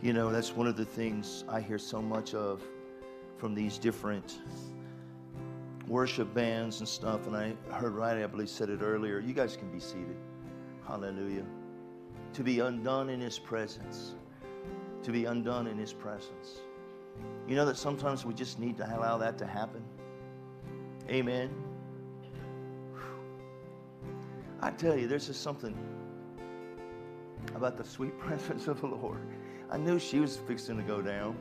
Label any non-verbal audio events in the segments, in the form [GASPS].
You know, that's one of the things I hear so much of from these different worship bands and stuff. And I heard Riley, I believe, said it earlier. You guys can be seated. Hallelujah. To be undone in His presence. To be undone in His presence. You know that sometimes we just need to allow that to happen. Amen. I tell you, there's just something about the sweet [LAUGHS] presence of the Lord. I knew she was fixing to go down.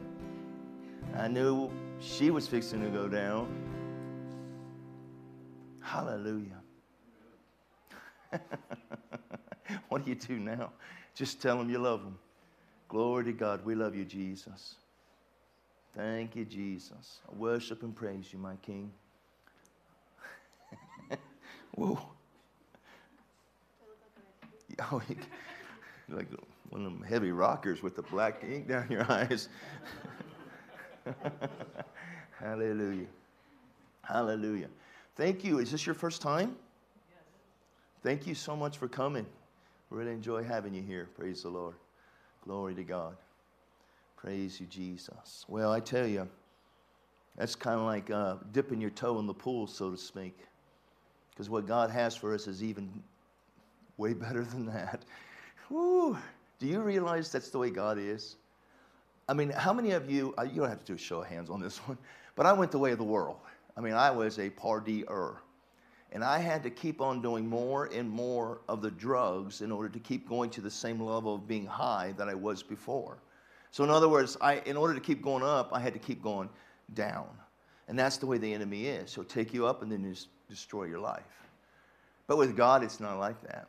I knew she was fixing to go down. Hallelujah. [LAUGHS] what do you do now? Just tell them you love them. Glory to God. We love you, Jesus. Thank you, Jesus. I worship and praise you, my King. [LAUGHS] Whoa. [LAUGHS] Oh, like one of them heavy rockers with the black ink down your [LAUGHS] eyes. [LAUGHS] Hallelujah. Hallelujah. Thank you. Is this your first time? Yes. Thank you so much for coming. Really enjoy having you here. Praise the Lord. Glory to God. Praise you, Jesus. Well, I tell you, that's kind of like uh, dipping your toe in the pool, so to speak. Because what God has for us is even way better than that. Woo. Do you realize that's the way God is? I mean, how many of you, uh, you don't have to do a show of hands on this [LAUGHS] one, but I went the way of the world. I mean, I was a partier. And I had to keep on doing more and more of the drugs in order to keep going to the same level of being high that I was before. So, in other words, I, in order to keep going up, I had to keep going down. And that's the way the enemy is. He'll take you up and then just destroy your life. But with God, it's not like that.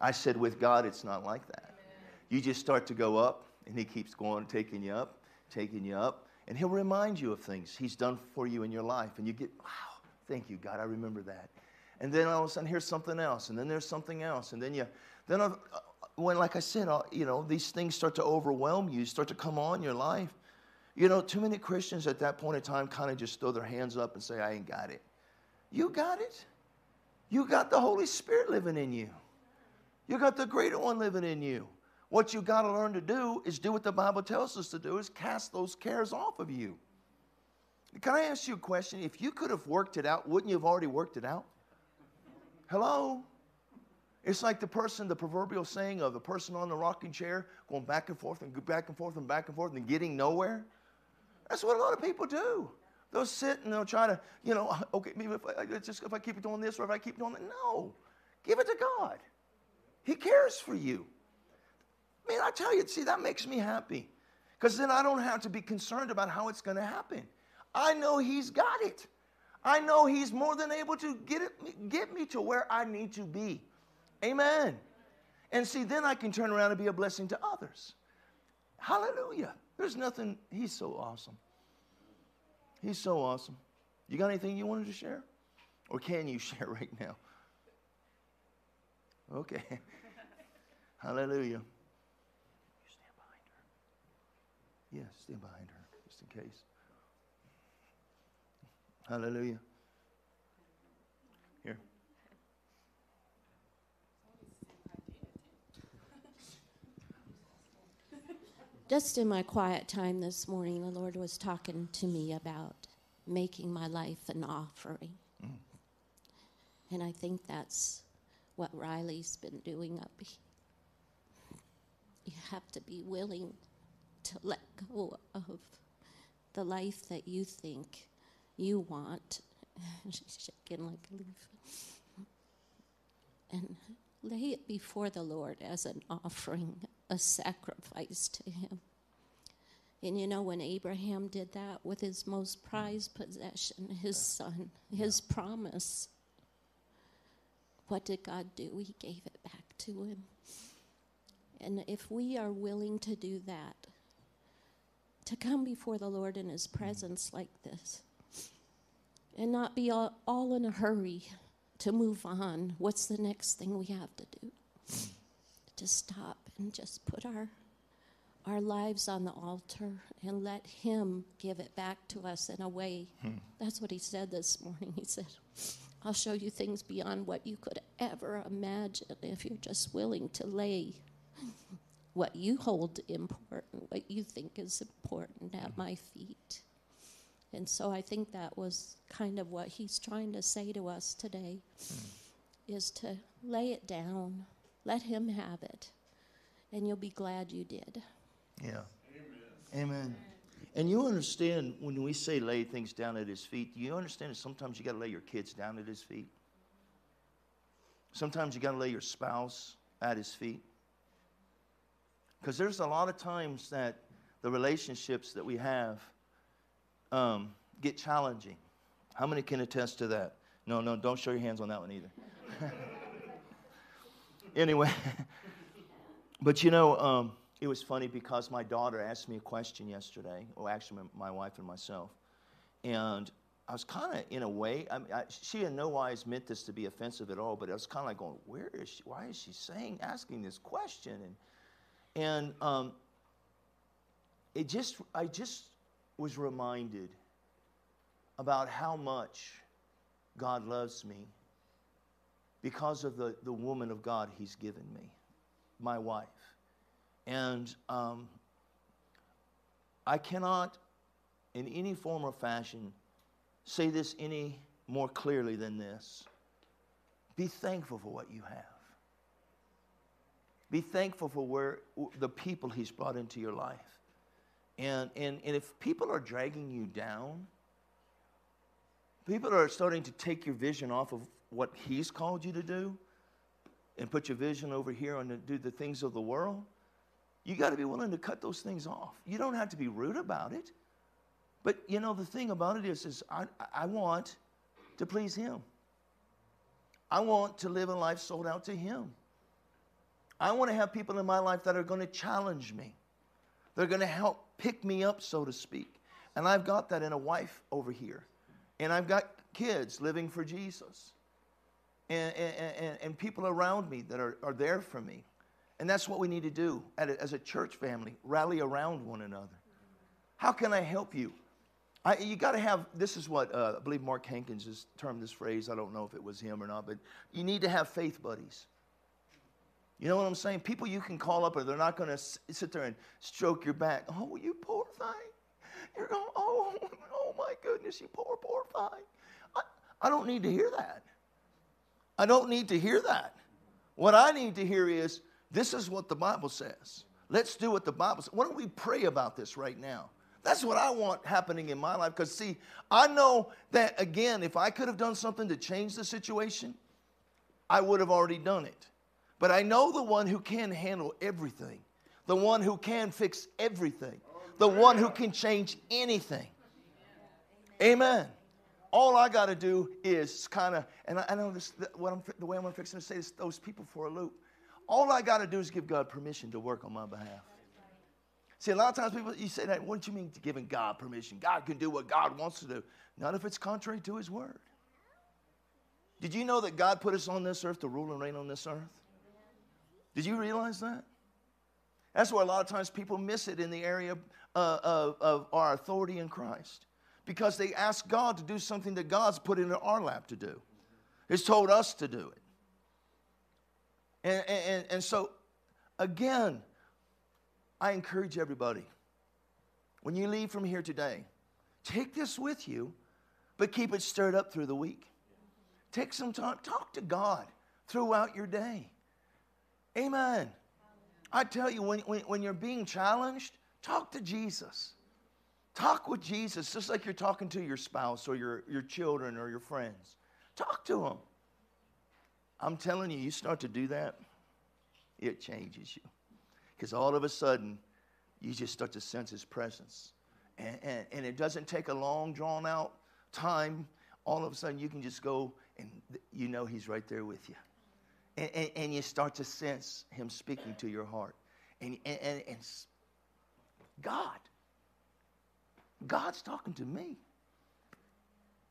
I said, with God, it's not like that. You just start to go up, and He keeps going, taking you up, taking you up, and He'll remind you of things He's done for you in your life. And you get, wow, thank you, God, I remember that. And then all of a sudden, here's something else, and then there's something else. And then you, then uh, when, like I said, uh, you know, these things start to overwhelm you, start to come on your life. You know, too many Christians at that point in time kind of just throw their hands up and say, I ain't got it. You got it. You got the Holy Spirit living in you. You got the greater one living in you. What you got to learn to do is do what the Bible tells us to do is cast those cares off of you. Can I ask you a question? If you could have worked it out, wouldn't you have already worked it out? Hello? It's like the person, the proverbial saying of the person on the rocking chair going back and forth and back and forth and back and forth and getting nowhere. That's what a lot of people do. They'll sit and they'll try to, you know, [LAUGHS] okay, maybe if I, just if I keep doing this or if I keep doing that. No, give it to God. He cares for you. I I tell you, see, that makes me happy because then I don't have to be concerned about how it's going to happen. I know He's got it. I know He's more than able to get, it, get me to where I need to be. Amen. And see, then I can turn around and be a blessing to others. Hallelujah. There's nothing, He's so awesome. He's so awesome. You got anything you wanted to share? Or can you [LAUGHS] share right now? Okay. [LAUGHS] Hallelujah. You stand behind her. Yes, yeah, stand behind her, just in case. Hallelujah. Here. Just in my quiet time this morning, the Lord was talking to me about making my life an offering. Mm. And I think that's what Riley's been doing up here. You have to be willing to let go of the life that you think you want. [LAUGHS] She's shaking like a leaf. And lay it before the Lord as an offering, a sacrifice to Him. And you know, when Abraham did that with his most prized possession, his son, his promise, what did God do? He gave it back to him. And if we are willing to do that, to come before the Lord in His presence like this, and not be all, all in a hurry to move on, what's the next thing we have to do? To stop and just put our our lives on the altar and let Him give it back to us in a way. Hmm. That's what He said this morning. He said, I'll show you things beyond what you could ever imagine if you're just willing to lay what you hold important, what you think is important at my feet. And so I think that was kind of what he's trying to say to us today hmm. is to lay it down, let him have it, and you'll be glad you did. Yeah. Amen. Amen. And you understand when we say lay things down at his feet, do you understand that sometimes you got to lay your kids down at his feet? Sometimes you got to lay your spouse at his feet. Because there's a lot of times that the relationships that we have um, get challenging. How many can attest to that? No, no, don't show your hands on that one either. [LAUGHS] anyway, [LAUGHS] but you know, um, it was funny because my daughter asked me a question yesterday, or actually, my, my wife and myself. And I was kind of, in a way, I I, she in no wise meant this to be offensive at all, but I was kind of like going, where is she? Why is she saying, asking this question? And, and um, it just, I just was reminded about how much God loves me because of the, the woman of God He's given me, my wife. And um, I cannot, in any form or fashion, say this any more clearly than this. Be thankful for what you have. Be thankful for where the people He's brought into your life. And, and, and if people are dragging you down, people are starting to take your vision off of what He's called you to do and put your vision over here and do the things of the world, you got to be willing to cut those things off. You don't have to be rude about it. But you know, the thing about it is, is I, I want to please Him. I want to live a life sold out to Him. I want to have people in my life that are going to challenge me. They're going to help pick me up, so to speak. And I've got that in a wife over here. And I've got kids living for Jesus. And, and, and, and people around me that are, are there for me. And that's what we need to do as a church family rally around one another. How can I help you? I, you got to have, this is what uh, I believe Mark Hankins has termed this phrase. I don't know if it was him or not, but you need to have faith buddies. You know what I'm saying? People you can call up, or they're not going to sit there and stroke your back. Oh, you poor thing. You're going, oh, [LAUGHS] oh my goodness, you poor, poor thing. I, I don't need to hear that. I don't need to hear that. What I need to hear is, this is what the Bible says. Let's do what the Bible says. Why don't we pray about this right now? That's what I want happening in my life. Because, see, I know that, again, if I could have done something to change the situation, I would have already done it. But I know the one who can handle everything, the one who can fix everything, the one who can change anything. Amen. All I got to do is kind of, and I, I know this, what I'm, the way I'm fixing to say is those people for a loop. All I got to do is give God permission to work on my behalf. See, a lot of times people, you say that, what do you mean giving God permission? God can do what God wants to do. Not if it's contrary to his word. Did you know that God put us on this earth to rule and reign on this earth? Did you realize that? That's why a lot of times people miss it in the area uh, of, of our authority in Christ because they ask God to do something that God's put into our lap to do. He's told us to do it. And, and, and so, again, I encourage everybody when you leave from here today, take this with you, but keep it stirred up through the week. Take some time, talk to God throughout your day. Amen. I tell you, when, when, when you're being challenged, talk to Jesus. Talk with Jesus, just like you're talking to your spouse or your, your children or your friends. Talk to them. I'm telling you, you start to do that, it changes you. Because all of a sudden, you just start to sense His presence. And, and, and it doesn't take a long, drawn out time. All of a sudden, you can just go and you know He's right there with you and, and, and, you start to sense him speaking to your heart. And, and, and, and God, God's talking to me.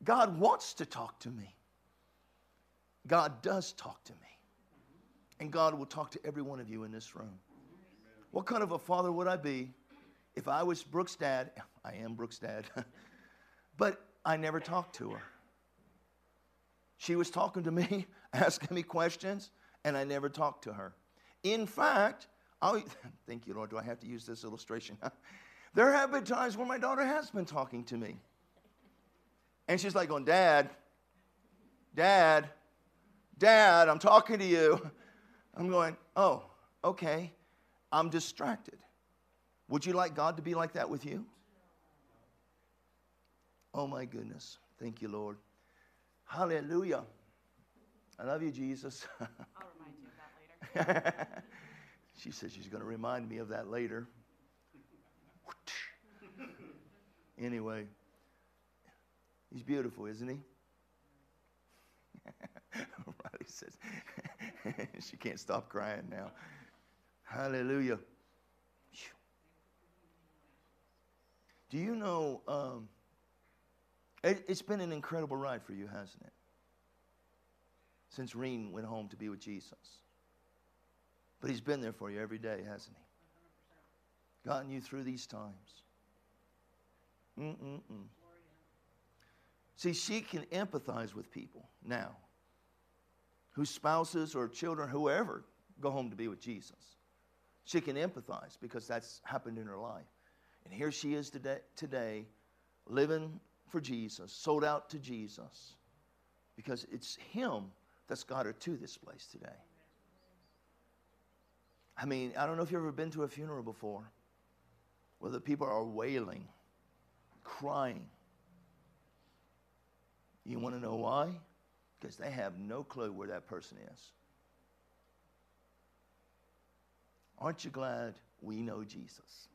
God wants to talk to me. God does talk to me. And God will talk to every one of you in this room. What kind of a father would I be if I was Brooke's dad? [LAUGHS] I am Brooke's dad. [LAUGHS] but I never talked to her. She was talking to me, [LAUGHS] asking me questions, and I never talked to her. In fact, Oh, [LAUGHS] thank you, Lord. Do I have to use this illustration? [LAUGHS] there have been times when my daughter has been talking to me. And she's like going, Dad, Dad, Dad, I'm talking to you. I'm going, Oh, okay. I'm distracted. Would you like God to be like that with you? Oh, my goodness. Thank you, Lord. Hallelujah. I love you, Jesus. [LAUGHS] I'll remind you of that later. she says she's going to remind me of that later. [LAUGHS] anyway, he's beautiful, isn't he? [LAUGHS] Riley says she can't stop crying now. Hallelujah. Do you know? Um, it, it's been an incredible ride for you, hasn't it? Since Reen went home to be with Jesus. But he's been there for you every day, hasn't he? Gotten you through these times. Mm-mm-mm. See, she can empathize with people now whose spouses or children, whoever, go home to be with Jesus. She can empathize because that's happened in her life. And here she is today, today living for Jesus, sold out to Jesus, because it's Him that's got her to this place today. I mean, I don't know if you've ever been to a funeral before where the people are wailing, crying. You want to know why? Because they have no clue where that person is. Aren't you glad we know Jesus?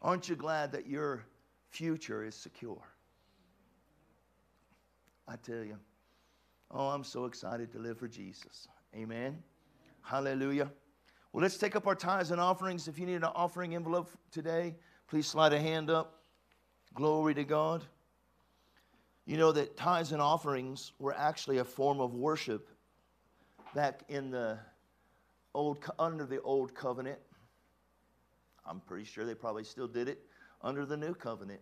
Aren't you glad that your future is secure? I tell you, oh, I'm so excited to live for Jesus. Amen. Hallelujah. Well, let's take up our tithes and offerings. If you need an offering envelope today, please slide a hand up. Glory to God. You know that tithes and offerings were actually a form of worship back in the old under the old covenant. I'm pretty sure they probably still did it under the new covenant.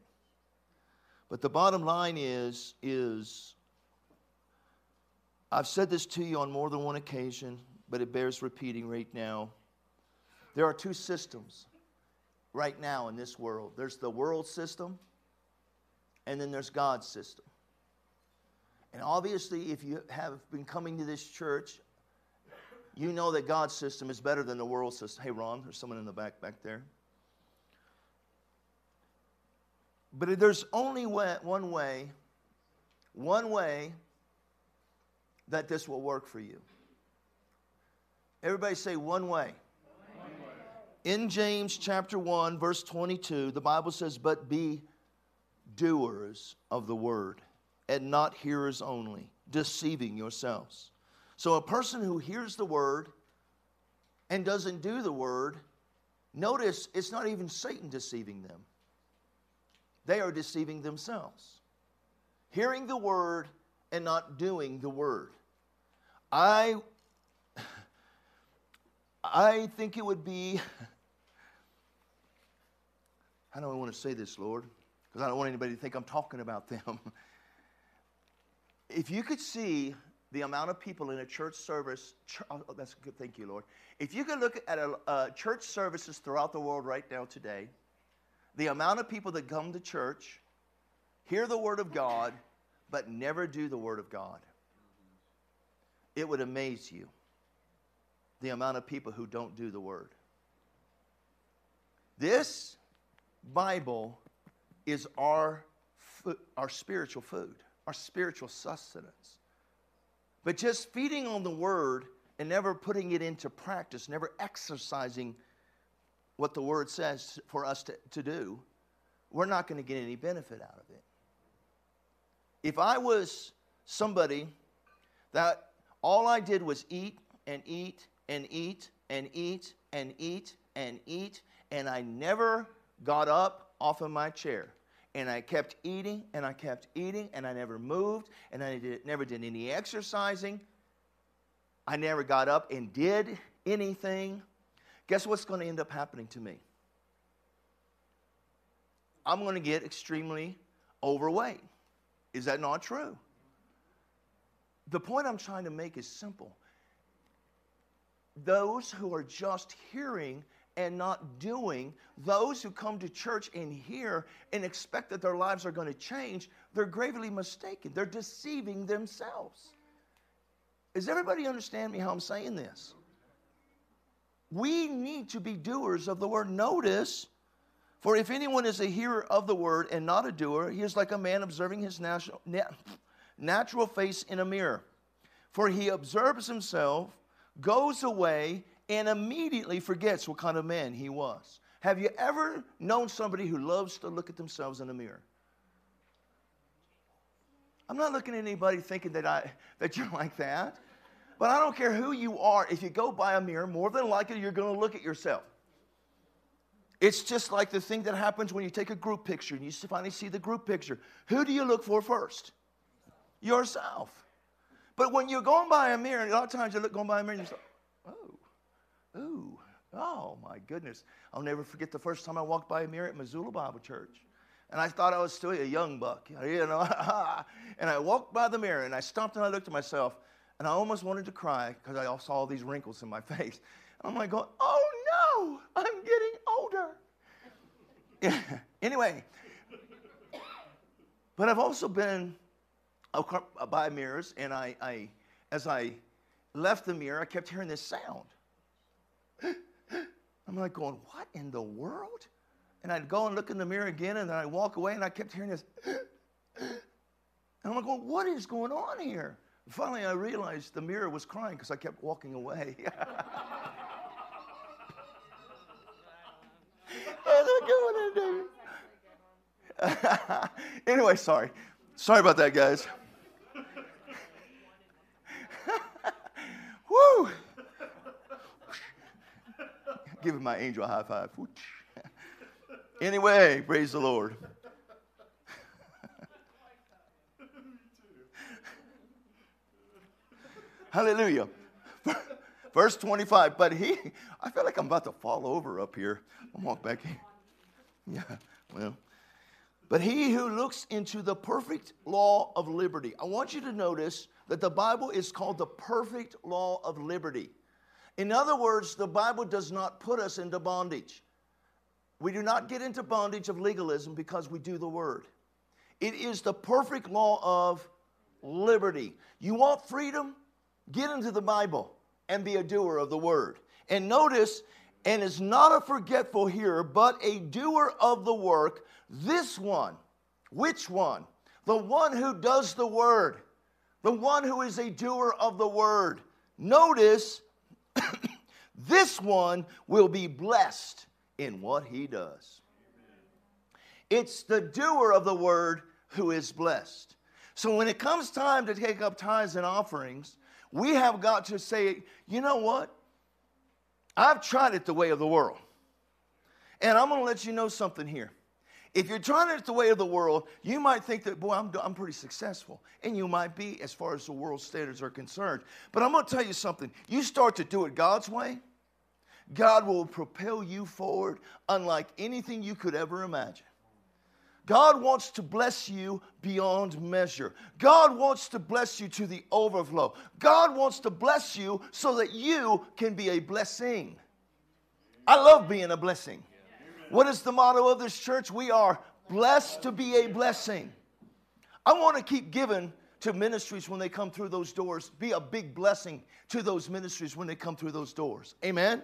But the bottom line is is I've said this to you on more than one occasion, but it bears repeating right now. There are two systems right now in this world. There's the world system and then there's God's system. And obviously, if you have been coming to this church, you know that God's system is better than the world system. Hey, Ron, there's someone in the back back there. But there's only way, one way, one way that this will work for you. Everybody say one way. one way. In James chapter 1, verse 22, the Bible says, But be doers of the word and not hearers only, deceiving yourselves. So a person who hears the word and doesn't do the word, notice it's not even Satan deceiving them. They are deceiving themselves. Hearing the word and not doing the word. I [LAUGHS] I think it would be [LAUGHS] how do I want to say this, Lord? Because I don't want anybody to think I'm talking about them. [LAUGHS] if you could see the amount of people in a church service, oh, oh, that's good, thank you, Lord. If you could look at a, church services throughout the world right now today, the amount of people that come to church, hear the Word of God, but never do the Word of God, it would amaze you the amount of people who don't do the Word. This Bible is our, our spiritual food, our spiritual sustenance. But just feeding on the word and never putting it into practice, never exercising what the word says for us to, to do, we're not going to get any benefit out of it. If I was somebody that all I did was eat and eat and eat and eat and eat and eat, and I never got up off of my chair, and I kept eating and I kept eating and I never moved and I did, never did any exercising. I never got up and did anything. Guess what's going to end up happening to me? I'm going to get extremely overweight. Is that not true? The point I'm trying to make is simple. those who are just hearing and not doing, those who come to church and hear and expect that their lives are going to change, they're gravely mistaken. They're deceiving themselves. Does everybody understand me how I'm saying this? We need to be doers of the word. Notice, for if anyone is a hearer of the word and not a doer, he is like a man observing his natural, face in a mirror. For he observes himself, goes away, and immediately forgets what kind of man he was. Have you ever known somebody who loves to look at themselves in a mirror? I'm not looking at anybody thinking that, I, that you're [LAUGHS] like that. But I don't care who you are. If you go by a mirror, more than likely you're going to look at yourself. It's just like the thing that happens when you take a group picture and you finally see the group picture. Who do you look for first? Yourself. But when you're going by a mirror, a lot of times you look going by a mirror and you're like, oh, ooh, oh my goodness. I'll never forget the first time I walked by a mirror at Missoula Bible Church. And I thought I was still a young buck, you know. [LAUGHS] and I walked by the mirror and I stopped and I looked at myself and I almost wanted to cry because I saw all these wrinkles in my [LAUGHS] face. I'm like going, oh no, I'm getting older. [LAUGHS] Anyway, but I've also been uh, by mirrors and I, I, as I left the mirror, I kept hearing this sound. [GASPS] I'm like going, what in the world? And I'd go and look in the mirror again, and then I'd walk away, and I kept hearing this. [GASPS] and I'm like, going, what is going on here? Finally, I realized the mirror was crying because I kept walking away. [LAUGHS] [LAUGHS] anyway, sorry. Sorry about that, guys. [LAUGHS] Woo! Giving my angel a high five. Anyway, praise the Lord. Hallelujah. [LAUGHS] Verse 25. But he, I feel like I'm about to fall over up here. I'll walk back here. Yeah, well. But he who looks into the perfect law of liberty. I want you to notice that the Bible is called the perfect law of liberty. In other words, the Bible does not put us into bondage. We do not get into bondage of legalism because we do the word. It is the perfect law of liberty. You want freedom? Get into the Bible and be a doer of the word. And notice, and is not a forgetful hearer, but a doer of the work. This one, which one? The one who does the word, the one who is a doer of the word. Notice, [COUGHS] this one will be blessed in what he does. It's the doer of the word who is blessed. So when it comes time to take up tithes and offerings, we have got to say, you know what? I've tried it the way of the world. And I'm going to let you know something here. If you're trying it the way of the world, you might think that, boy, I'm, I'm pretty successful. And you might be as far as the world standards are concerned. But I'm going to tell you something. You start to do it God's way, God will propel you forward unlike anything you could ever imagine. God wants to bless you beyond measure. God wants to bless you to the overflow. God wants to bless you so that you can be a blessing. I love being a blessing. What is the motto of this church? We are blessed to be a blessing. I want to keep giving to ministries when they come through those doors. Be a big blessing to those ministries when they come through those doors. Amen.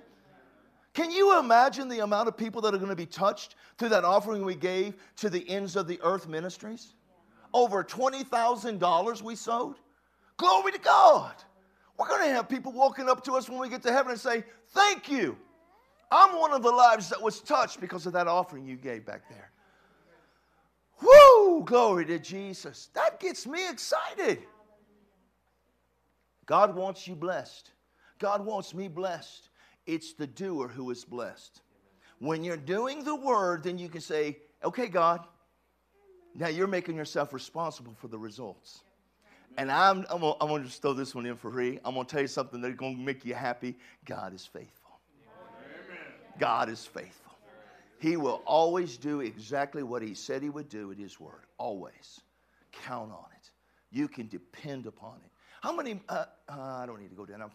Can you imagine the amount of people that are going to be touched through that offering we gave to the ends of the earth ministries? Over $20,000 we sowed? Glory to God. We're going to have people walking up to us when we get to heaven and say, Thank you. I'm one of the lives that was touched because of that offering you gave back there. Woo! Glory to Jesus. That gets me excited. God wants you blessed. God wants me blessed. It's the doer who is blessed. When you're doing the word, then you can say, okay, God, now you're making yourself responsible for the results. And I'm, I'm, gonna, I'm gonna just throw this one in for free. I'm gonna tell you something that's gonna make you happy. God is faithful. God is faithful. He will always do exactly what He said He would do at His word. Always. Count on it. You can depend upon it. How many, uh, uh, I don't need to go down.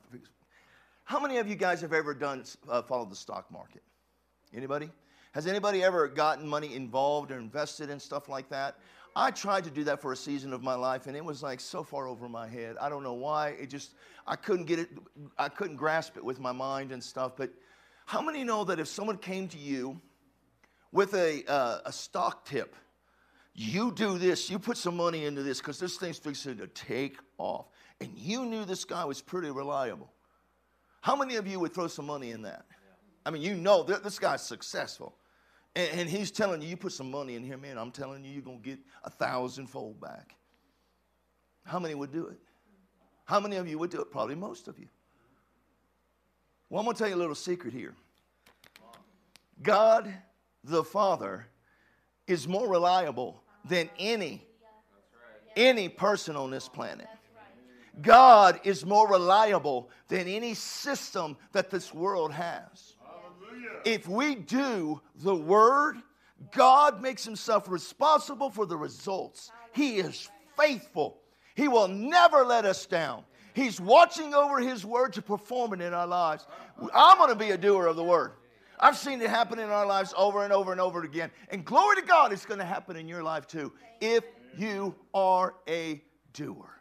How many of you guys have ever done uh, followed the stock market? Anybody? Has anybody ever gotten money involved or invested in stuff like that? I tried to do that for a season of my life, and it was like so far over my head. I don't know why. It just I couldn't get it. I couldn't grasp it with my mind and stuff. But how many know that if someone came to you with a uh, a stock tip, you do this, you put some money into this because this thing's fixing to take off, and you knew this guy was pretty reliable. How many of you would throw some money in that? I mean, you know this guy's successful. And, and, he's telling you, you put some money in here, man, I'm telling you, you're going to get a thousandfold back. How many would do it? How many of you would do it? Probably most of you. Well, I'm going to tell you a little secret here. God the Father is more reliable than any any person on this planet. God is more reliable than any system that this world has. If we do the word, God makes himself responsible for the results. He is faithful. He will never let us down. He's watching over his word to perform it in our lives. I'm going to be a doer of the word. I've seen it happen in our lives over and over and over again. And glory to God, it's going to happen in your life too if you are a doer.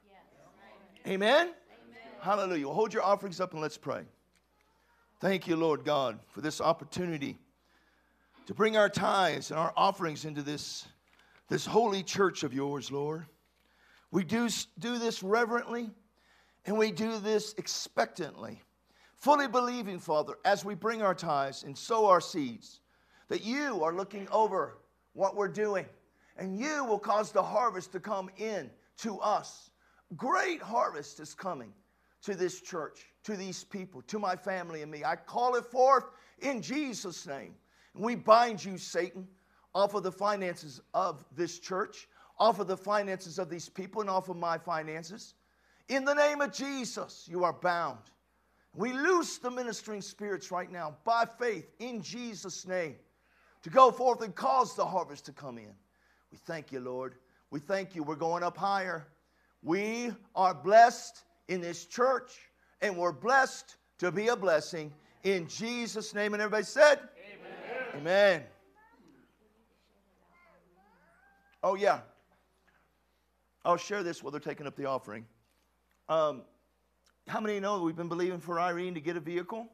Amen? Amen? Hallelujah. Well, hold your offerings up and let's pray. Thank you, Lord God, for this opportunity to bring our tithes and our offerings into this, this holy church of yours, Lord. We do, do this reverently and we do this expectantly, fully believing, Father, as we bring our tithes and sow our seeds, that you are looking over what we're doing and you will cause the harvest to come in to us. Great harvest is coming to this church, to these people, to my family and me. I call it forth in Jesus' name. And we bind you, Satan, off of the finances of this church, off of the finances of these people, and off of my finances. In the name of Jesus, you are bound. We loose the ministering spirits right now by faith in Jesus' name to go forth and cause the harvest to come in. We thank you, Lord. We thank you. We're going up higher. We are blessed in this church, and we're blessed to be a blessing in Jesus' name. And everybody said, Amen. Amen. Oh, yeah. I'll share this while they're taking up the offering. Um, how many know we've been believing for Irene to get a vehicle?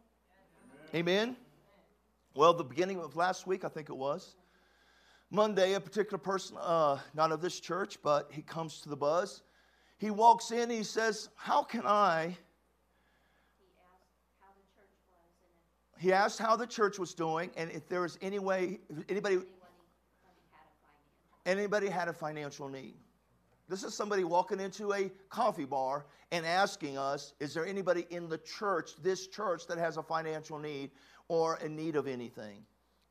Amen. Amen. Well, the beginning of last week, I think it was, Monday, a particular person, uh, not of this church, but he comes to the buzz. He walks in, he says, How can I? He asked how the church was doing and if there was any way, anybody, anybody had a financial need. This is somebody walking into a coffee bar and asking us, Is there anybody in the church, this church, that has a financial need or in need of anything?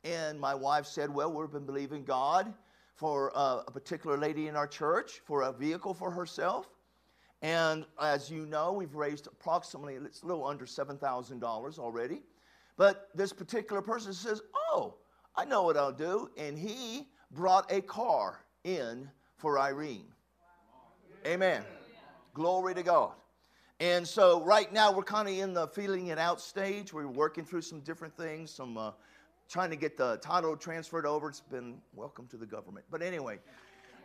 And my wife said, Well, we've been believing God for uh, a particular lady in our church for a vehicle for herself. And as you know, we've raised approximately, it's a little under $7,000 already. But this particular person says, Oh, I know what I'll do. And he brought a car in for Irene. Amen. Glory to God. And so right now we're kind of in the feeling it out stage. We're working through some different things, some uh, trying to get the title transferred over. It's been welcome to the government. But anyway,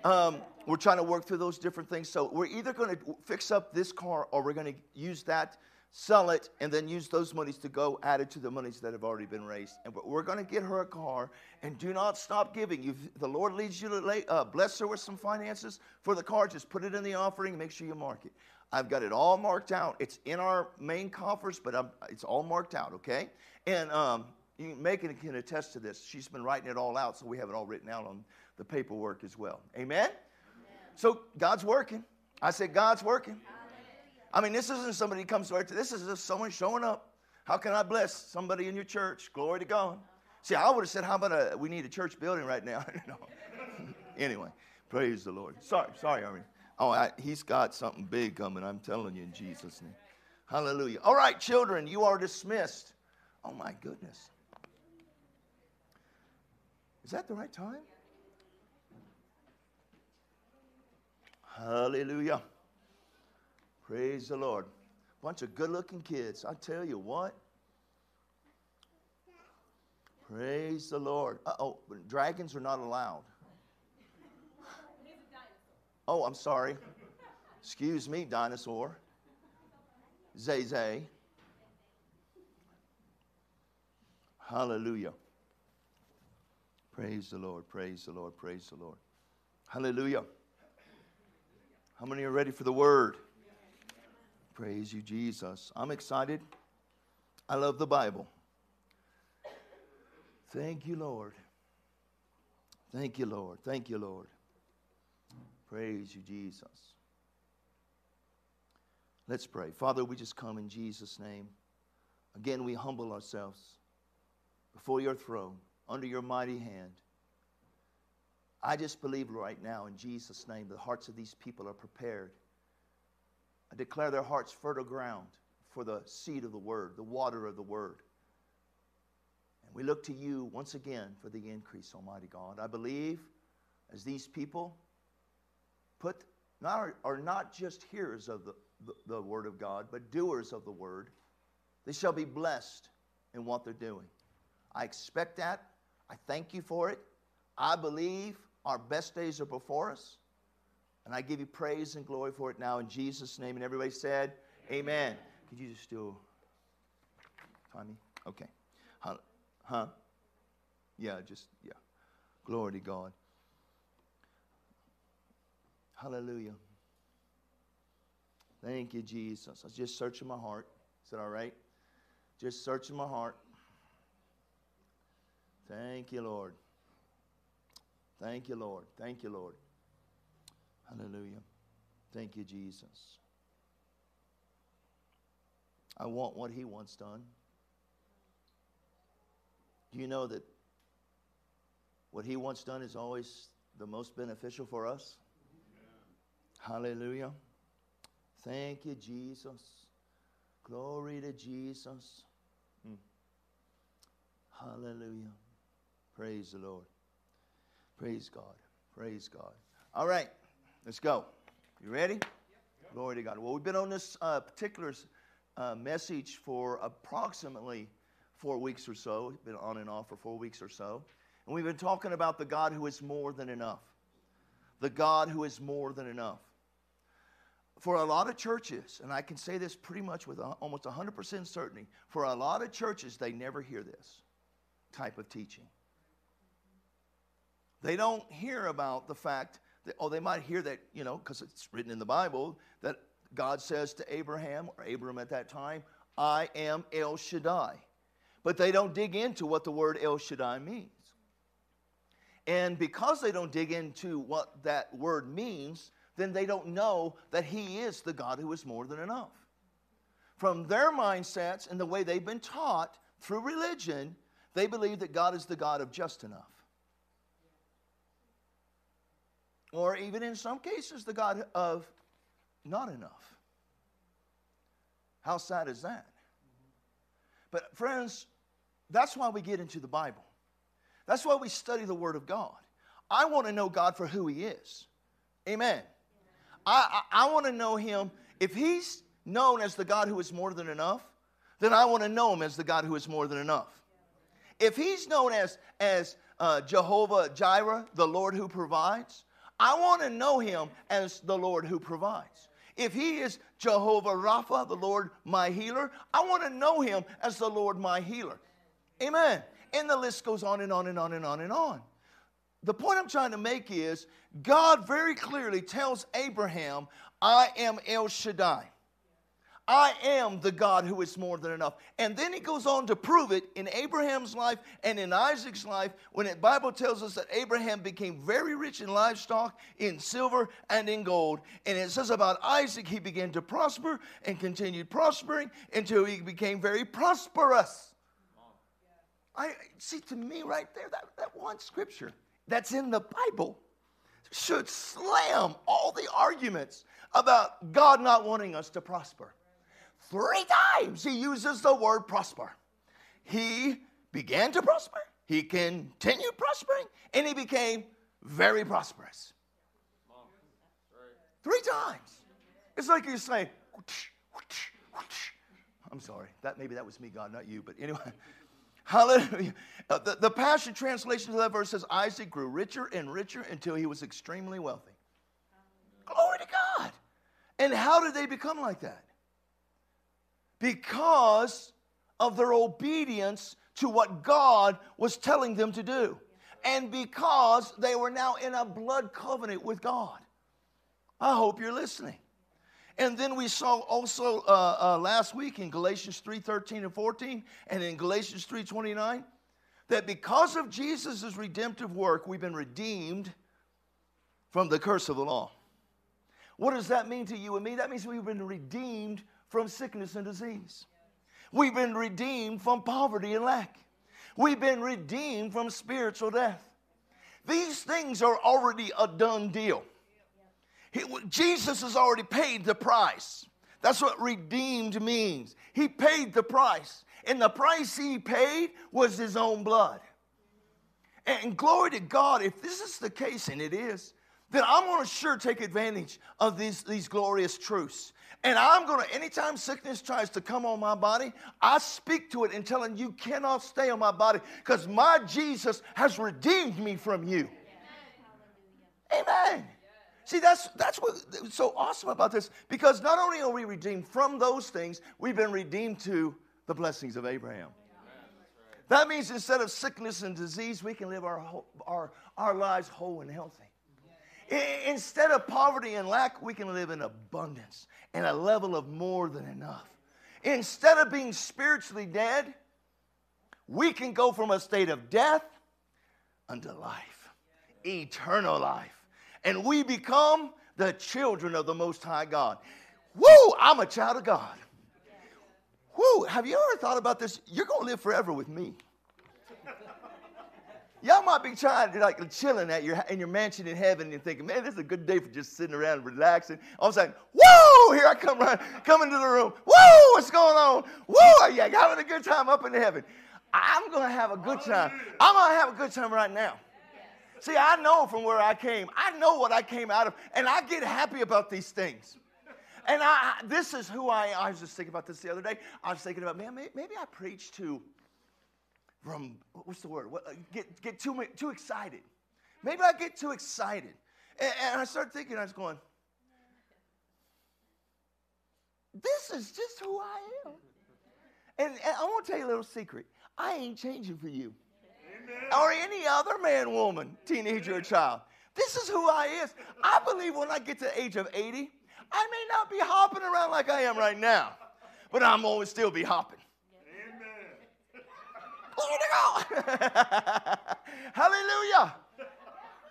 um, we're trying to work through those different things. So we're either going to fix up this car or we're going to use that, sell it, and then use those monies to go added to the monies that have already been raised. And we're going to get her a car. And do not stop giving. If the Lord leads you to lay, uh, bless her with some finances for the car, just put it in the offering. Make sure you mark it. I've got it all marked out. It's in our main coffers, but I'm, it's all marked out. Okay. And um, Megan can attest to this. She's been writing it all out, so we have it all written out on the paperwork as well. Amen? Amen. So God's working. I said, God's working. I mean, this isn't somebody comes to to this is just someone showing up. How can I bless somebody in your church? Glory to God. See, I would have said, How about a, we need a church building right now? [LAUGHS] [LAUGHS] anyway, praise the Lord. Sorry, sorry, Irene. Oh, I, he's got something big coming, I'm telling you in Jesus' name. Hallelujah. All right, children, you are dismissed. Oh, my goodness. Is that the right time? Hallelujah. Praise the Lord. Bunch of good looking kids. I tell you what. Praise the Lord. Uh oh, dragons are not allowed. Oh, I'm sorry. Excuse me, dinosaur. Zay Zay. Hallelujah. Praise the Lord, praise the Lord, praise the Lord. Hallelujah. How many are ready for the word? Praise you, Jesus. I'm excited. I love the Bible. Thank you, Lord. Thank you, Lord. Thank you, Lord. Praise you, Jesus. Let's pray. Father, we just come in Jesus' name. Again, we humble ourselves before your throne, under your mighty hand. I just believe right now, in Jesus' name, the hearts of these people are prepared. I declare their hearts fertile ground for the seed of the word, the water of the word. And we look to you once again for the increase, Almighty God. I believe as these people put not, are not just hearers of the, the, the word of God, but doers of the word, they shall be blessed in what they're doing. I expect that. I thank you for it. I believe our best days are before us. And I give you praise and glory for it now in Jesus' name. And everybody said, Amen. Could you just do Tommy? Okay. Huh? huh? Yeah, just, yeah. Glory to God. Hallelujah. Thank you, Jesus. I was just searching my heart. Is that all right? Just searching my heart. Thank you, Lord. Thank you, Lord. Thank you, Lord. Hallelujah. Thank you, Jesus. I want what He wants done. Do you know that what He wants done is always the most beneficial for us? Hallelujah. Thank you, Jesus. Glory to Jesus. Hmm. Hallelujah. Praise the Lord. Praise God. Praise God. All right, let's go. You ready? Yep. Glory to God. Well, we've been on this uh, particular uh, message for approximately four weeks or so. Been on and off for four weeks or so. And we've been talking about the God who is more than enough. The God who is more than enough. For a lot of churches, and I can say this pretty much with almost 100% certainty, for a lot of churches, they never hear this type of teaching. They don't hear about the fact that, oh, they might hear that, you know, because it's written in the Bible, that God says to Abraham, or Abram at that time, I am El Shaddai. But they don't dig into what the word El Shaddai means. And because they don't dig into what that word means, then they don't know that He is the God who is more than enough. From their mindsets and the way they've been taught through religion, they believe that God is the God of just enough. Or even in some cases, the God of not enough. How sad is that? But, friends, that's why we get into the Bible. That's why we study the Word of God. I want to know God for who He is. Amen. I, I, I want to know Him. If He's known as the God who is more than enough, then I want to know Him as the God who is more than enough. If He's known as, as uh, Jehovah Jireh, the Lord who provides, I want to know him as the Lord who provides. If he is Jehovah Rapha, the Lord my healer, I want to know him as the Lord my healer. Amen. And the list goes on and on and on and on and on. The point I'm trying to make is God very clearly tells Abraham, I am El Shaddai. I am the God who is more than enough. And then he goes on to prove it in Abraham's life and in Isaac's life when the Bible tells us that Abraham became very rich in livestock, in silver, and in gold. And it says about Isaac, he began to prosper and continued prospering until he became very prosperous. I see to me right there, that, that one scripture that's in the Bible should slam all the arguments about God not wanting us to prosper. Three times he uses the word prosper. He began to prosper, he continued prospering, and he became very prosperous. Three times. It's like you're saying, I'm sorry. That maybe that was me, God, not you. But anyway, [LAUGHS] hallelujah. Uh, the, the Passion translation of that verse says Isaac grew richer and richer until he was extremely wealthy. Glory to God. And how did they become like that? Because of their obedience to what God was telling them to do. And because they were now in a blood covenant with God. I hope you're listening. And then we saw also uh, uh, last week in Galatians 3 13 and 14, and in Galatians 3 29, that because of Jesus' redemptive work, we've been redeemed from the curse of the law. What does that mean to you and me? That means we've been redeemed from sickness and disease. We've been redeemed from poverty and lack. We've been redeemed from spiritual death. These things are already a done deal. He, Jesus has already paid the price. That's what redeemed means. He paid the price. And the price he paid was his own blood. And glory to God, if this is the case, and it is, then I'm going to sure take advantage of these, these glorious truths. And I'm going to, anytime sickness tries to come on my body, I speak to it and tell it, you cannot stay on my body because my Jesus has redeemed me from you. Amen. Amen. See, that's, that's what's so awesome about this because not only are we redeemed from those things, we've been redeemed to the blessings of Abraham. That means instead of sickness and disease, we can live our, our, our lives whole and healthy. Instead of poverty and lack, we can live in abundance and a level of more than enough. Instead of being spiritually dead, we can go from a state of death unto life, eternal life. And we become the children of the Most High God. Woo, I'm a child of God. Woo, have you ever thought about this? You're going to live forever with me. Y'all might be trying to like chilling at your in your mansion in heaven and thinking, man, this is a good day for just sitting around and relaxing. All of a sudden, whoa, here I come running, come into the room. Whoa, what's going on? Whoa, yeah, having a good time up in heaven. I'm gonna have a good time. I'm gonna have a good time right now. See, I know from where I came. I know what I came out of, and I get happy about these things. And I, this is who I, I was just thinking about this the other day. I was thinking about, man, maybe I preach to from what's the word? What, uh, get get too too excited. Maybe I get too excited, and, and I start thinking. I was going, "This is just who I am." And, and I want to tell you a little secret. I ain't changing for you, Amen. or any other man, woman, teenager, or child. This is who I is. I believe when I get to the age of 80, I may not be hopping around like I am right now, but I'm always still be hopping. Glory to God. Hallelujah.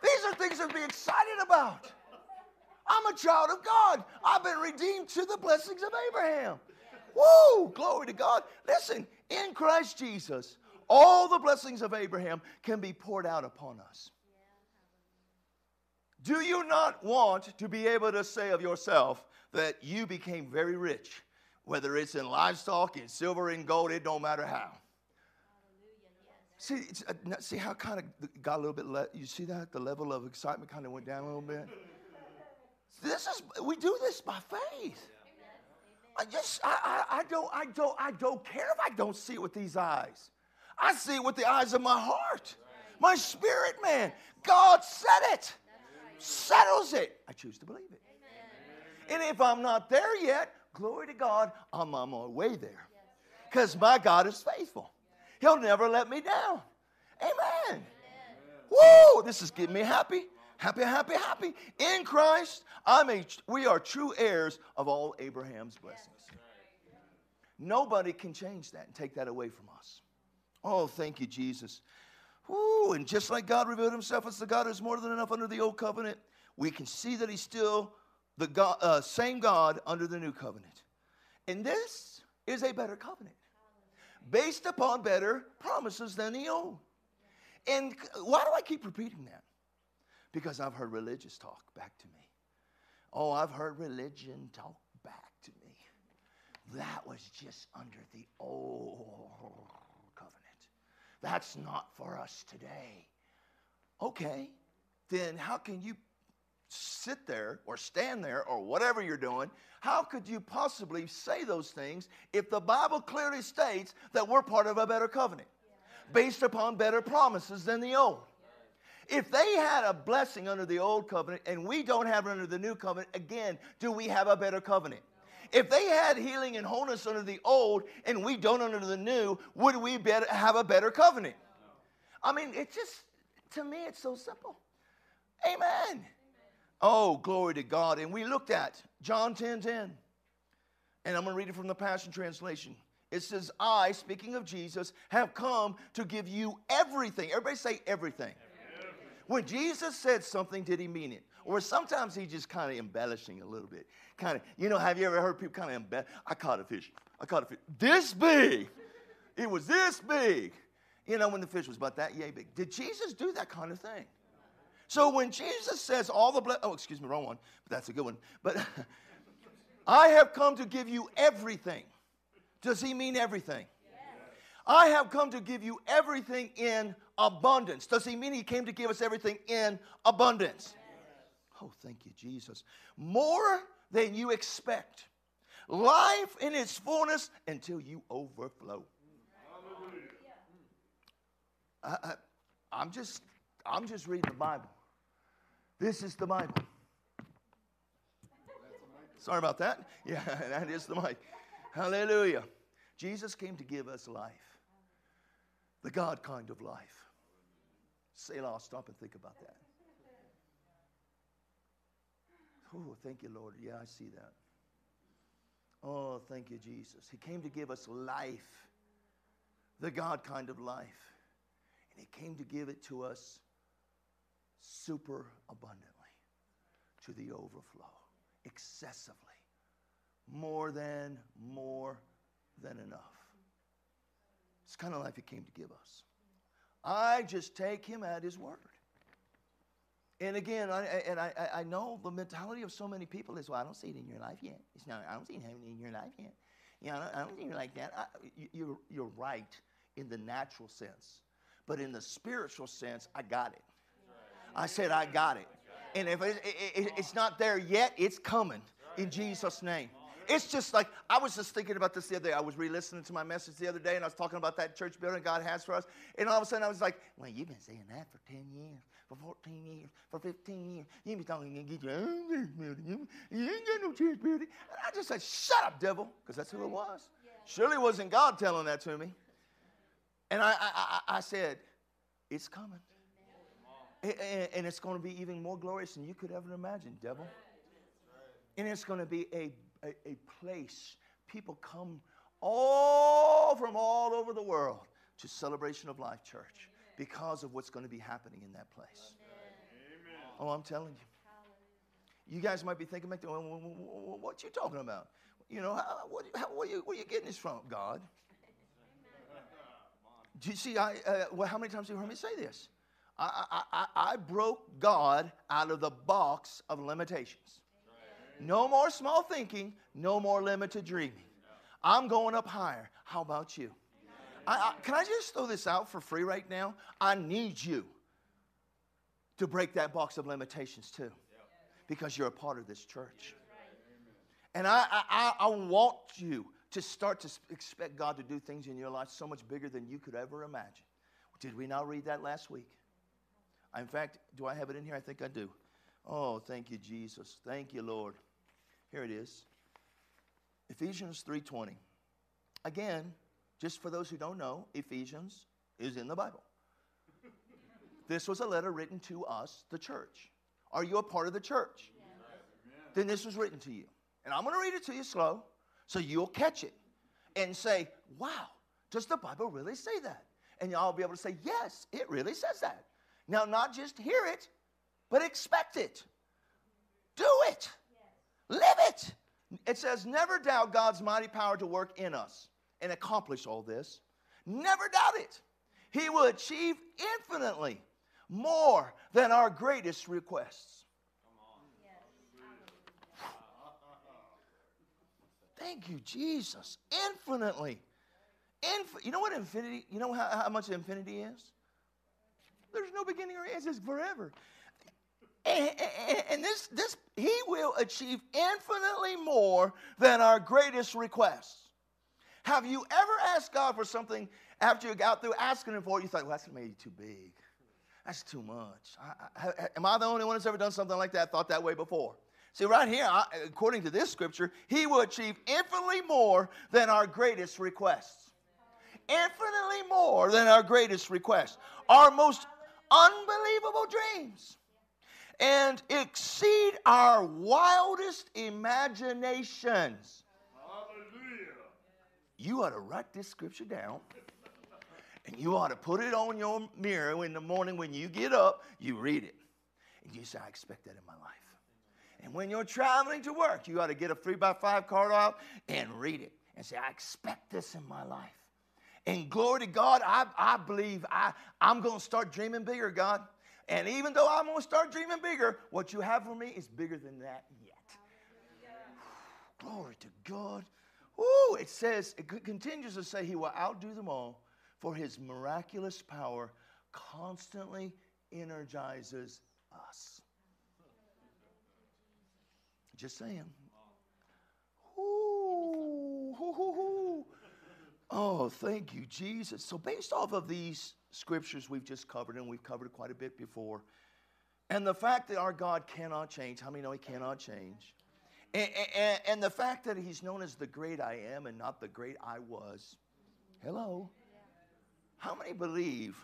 These are things to be excited about. I'm a child of God. I've been redeemed to the blessings of Abraham. Woo! Glory to God. Listen, in Christ Jesus, all the blessings of Abraham can be poured out upon us. Do you not want to be able to say of yourself that you became very rich, whether it's in livestock, in silver, in gold, it don't matter how? See, uh, see how kind of got a little bit. Le- you see that the level of excitement kind of went down a little bit. This is we do this by faith. I just I, I, I don't I don't I don't care if I don't see it with these eyes. I see it with the eyes of my heart, my spirit, man. God said it, settles it. I choose to believe it. And if I'm not there yet, glory to God, I'm on my way there, because my God is faithful. He'll never let me down. Amen. Amen. Woo! This is getting me happy. Happy, happy, happy. In Christ, I'm a, we are true heirs of all Abraham's blessings. Nobody can change that and take that away from us. Oh, thank you, Jesus. Woo, and just like God revealed himself as the God who's more than enough under the old covenant, we can see that he's still the God, uh, same God under the new covenant. And this is a better covenant based upon better promises than the old. And why do I keep repeating that? Because I've heard religious talk back to me. Oh, I've heard religion talk back to me. That was just under the old covenant. That's not for us today. Okay, then how can you sit there or stand there or whatever you're doing, how could you possibly say those things if the Bible clearly states that we're part of a better covenant based upon better promises than the old? If they had a blessing under the old covenant and we don't have it under the new covenant, again, do we have a better covenant? If they had healing and wholeness under the old and we don't under the new, would we better have a better covenant? I mean, it just, to me, it's so simple. Amen. Oh, glory to God. And we looked at John 10 10. And I'm going to read it from the Passion Translation. It says, I, speaking of Jesus, have come to give you everything. Everybody say everything. When Jesus said something, did he mean it? Or sometimes he just kind of embellishing a little bit. Kind of, you know, have you ever heard people kind of embellish? I caught a fish. I caught a fish. This big. It was this big. You know, when the fish was about that yay big. Did Jesus do that kind of thing? So when Jesus says all the, ble- oh, excuse me, wrong one, but that's a good one. But [LAUGHS] I have come to give you everything. Does he mean everything? I have come to give you everything in abundance. Does he mean he came to give us everything in abundance? Oh, thank you, Jesus. More than you expect. Life in its fullness until you overflow. I, I, I'm just, I'm just reading the Bible. This is the Bible. Sorry about that. [LAUGHS] Yeah, that is the mic. Hallelujah. Jesus came to give us life, the God kind of life. Selah, stop and think about that. Oh, thank you, Lord. Yeah, I see that. Oh, thank you, Jesus. He came to give us life, the God kind of life. And He came to give it to us super abundantly, to the overflow, excessively, more than, more than enough. It's kind of life He came to give us. I just take Him at His word. And again, I, and I, I know the mentality of so many people is, well, I don't see it in your life yet. It's not, I don't see it in your life yet. You know, I don't, I don't see it like that. I, you're, you're right in the natural sense. But in the spiritual sense, I got it. I said, I got it. And if it, it, it's not there yet, it's coming in Jesus' name. It's just like, I was just thinking about this the other day. I was re listening to my message the other day, and I was talking about that church building God has for us. And all of a sudden, I was like, well, you've been saying that for 10 years, for 14 years, for 15 years. You've been talking to get your own church building. You ain't got no church building. And I just said, shut up, devil, because that's who it was. Surely wasn't God telling that to me. And I, I, I, I said, it's coming. And it's going to be even more glorious than you could ever imagine, devil. And it's going to be a, a, a, place. People come all from all over the world to Celebration of Life Church because of what's going to be happening in that place. Oh, I'm telling you. You guys might be thinking, what you talking about? You know, how, what, how, where, you, where you getting this from? God. [LAUGHS] Do you see, I, uh, well, how many times have you heard me say this? I, I, I, broke God out of the box of limitations. No more small thinking, no more limited dreaming. I'm going up higher. How about you? I, I, can I just throw this out for free right now? I need you to break that box of limitations too, because you're a part of this church. And I, I, I want you to start to expect God to do things in your life so much bigger than you could ever imagine. Did we not read that last week? In fact, do I have it in here? I think I do. Oh, thank you, Jesus. Thank you, Lord. Here it is. Ephesians 3:20. Again, just for those who don't know, Ephesians is in the Bible. This was a letter written to us, the church. Are you a part of the church? Yes. Then this was written to you. And I'm going to read it to you slow so you'll catch it and say, wow, does the Bible really say that? And y'all be able to say, yes, it really says that. Now, not just hear it, but expect it. Do it. Live it. It says, never doubt God's mighty power to work in us and accomplish all this. Never doubt it. He will achieve infinitely more than our greatest requests. Thank you, Jesus. Infinitely. Inf- you know what infinity, you know how, how much infinity is? There's no beginning or end, it's forever. And, this, this, he will achieve infinitely more than our greatest requests. Have you ever asked God for something after you got through asking Him for it? You thought, well, that's maybe too big. That's too much. I, I, am I the only one that's ever done something like that? Thought that way before? See, right here, I, according to this scripture, He will achieve infinitely more than our greatest requests. Infinitely more than our greatest requests. Our most unbelievable dreams and exceed our wildest imaginations. Hallelujah. You ought to write this scripture down. And you ought to put it on your mirror in the morning when you get up, you read it. And you say, I expect that in my life. And when you're traveling to work, you ought to get a three by five card out and read it and say, I expect this in my life. And glory to God, I, I believe I, I'm going to start dreaming bigger, God. And even though I'm going to start dreaming bigger, what you have for me is bigger than that yet. [SIGHS] Glory to God. Ooh, it says, it continues to say, He will outdo them all, for His miraculous power constantly energizes us. Just saying. Ooh, ooh, ooh, Oh, thank you, Jesus. So, based off of these scriptures we've just covered, and we've covered quite a bit before, and the fact that our God cannot change, how many know He cannot change? And, and, and, the fact that He's known as the great I am and not the great I was. Hello? How many believe,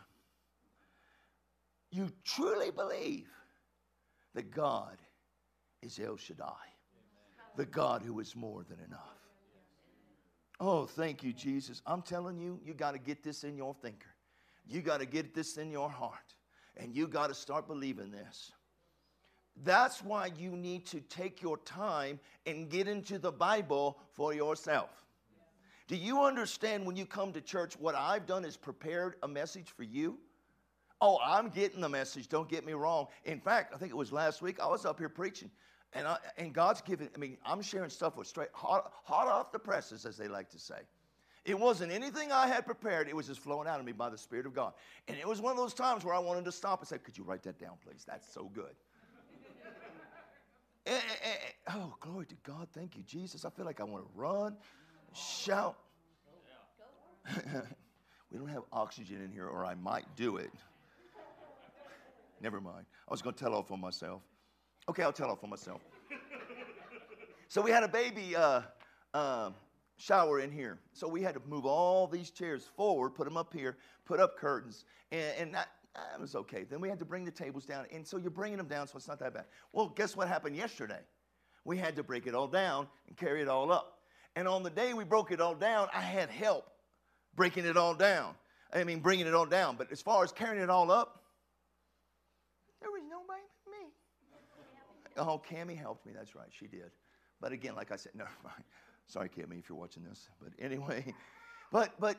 you truly believe, that God is El Shaddai, the God who is more than enough? Oh, thank you, Jesus. I'm telling you, you got to get this in your thinker. You got to get this in your heart. And you got to start believing this. That's why you need to take your time and get into the Bible for yourself. Do you understand when you come to church, what I've done is prepared a message for you? Oh, I'm getting the message, don't get me wrong. In fact, I think it was last week, I was up here preaching. And, I, and God's given, I mean, I'm sharing stuff with straight, hot, hot off the presses, as they like to say. It wasn't anything I had prepared, it was just flowing out of me by the Spirit of God. And it was one of those times where I wanted to stop and say, Could you write that down, please? That's so good. and, and, and, oh, glory to God. Thank you, Jesus. I feel like I want to run, shout. [LAUGHS] we don't have oxygen in here, or I might do it. [LAUGHS] Never mind. I was going to tell off on myself. Okay, I'll tell off on myself. so we had a baby uh, uh, shower in here. So we had to move all these chairs forward, put them up here, put up curtains, and, and was okay. Then we had to bring the tables down, and so you're bringing them down, so it's not that bad. Well, guess what happened yesterday? We had to break it all down and carry it all up. And on the day we broke it all down, I had help breaking it all down. I mean, bringing it all down. But as far as carrying it all up, there was nobody Oh, Cami helped me. That's right, she did. But again, like I said, [LAUGHS] no. Sorry, Cami, if you're watching this. But anyway, [LAUGHS] but but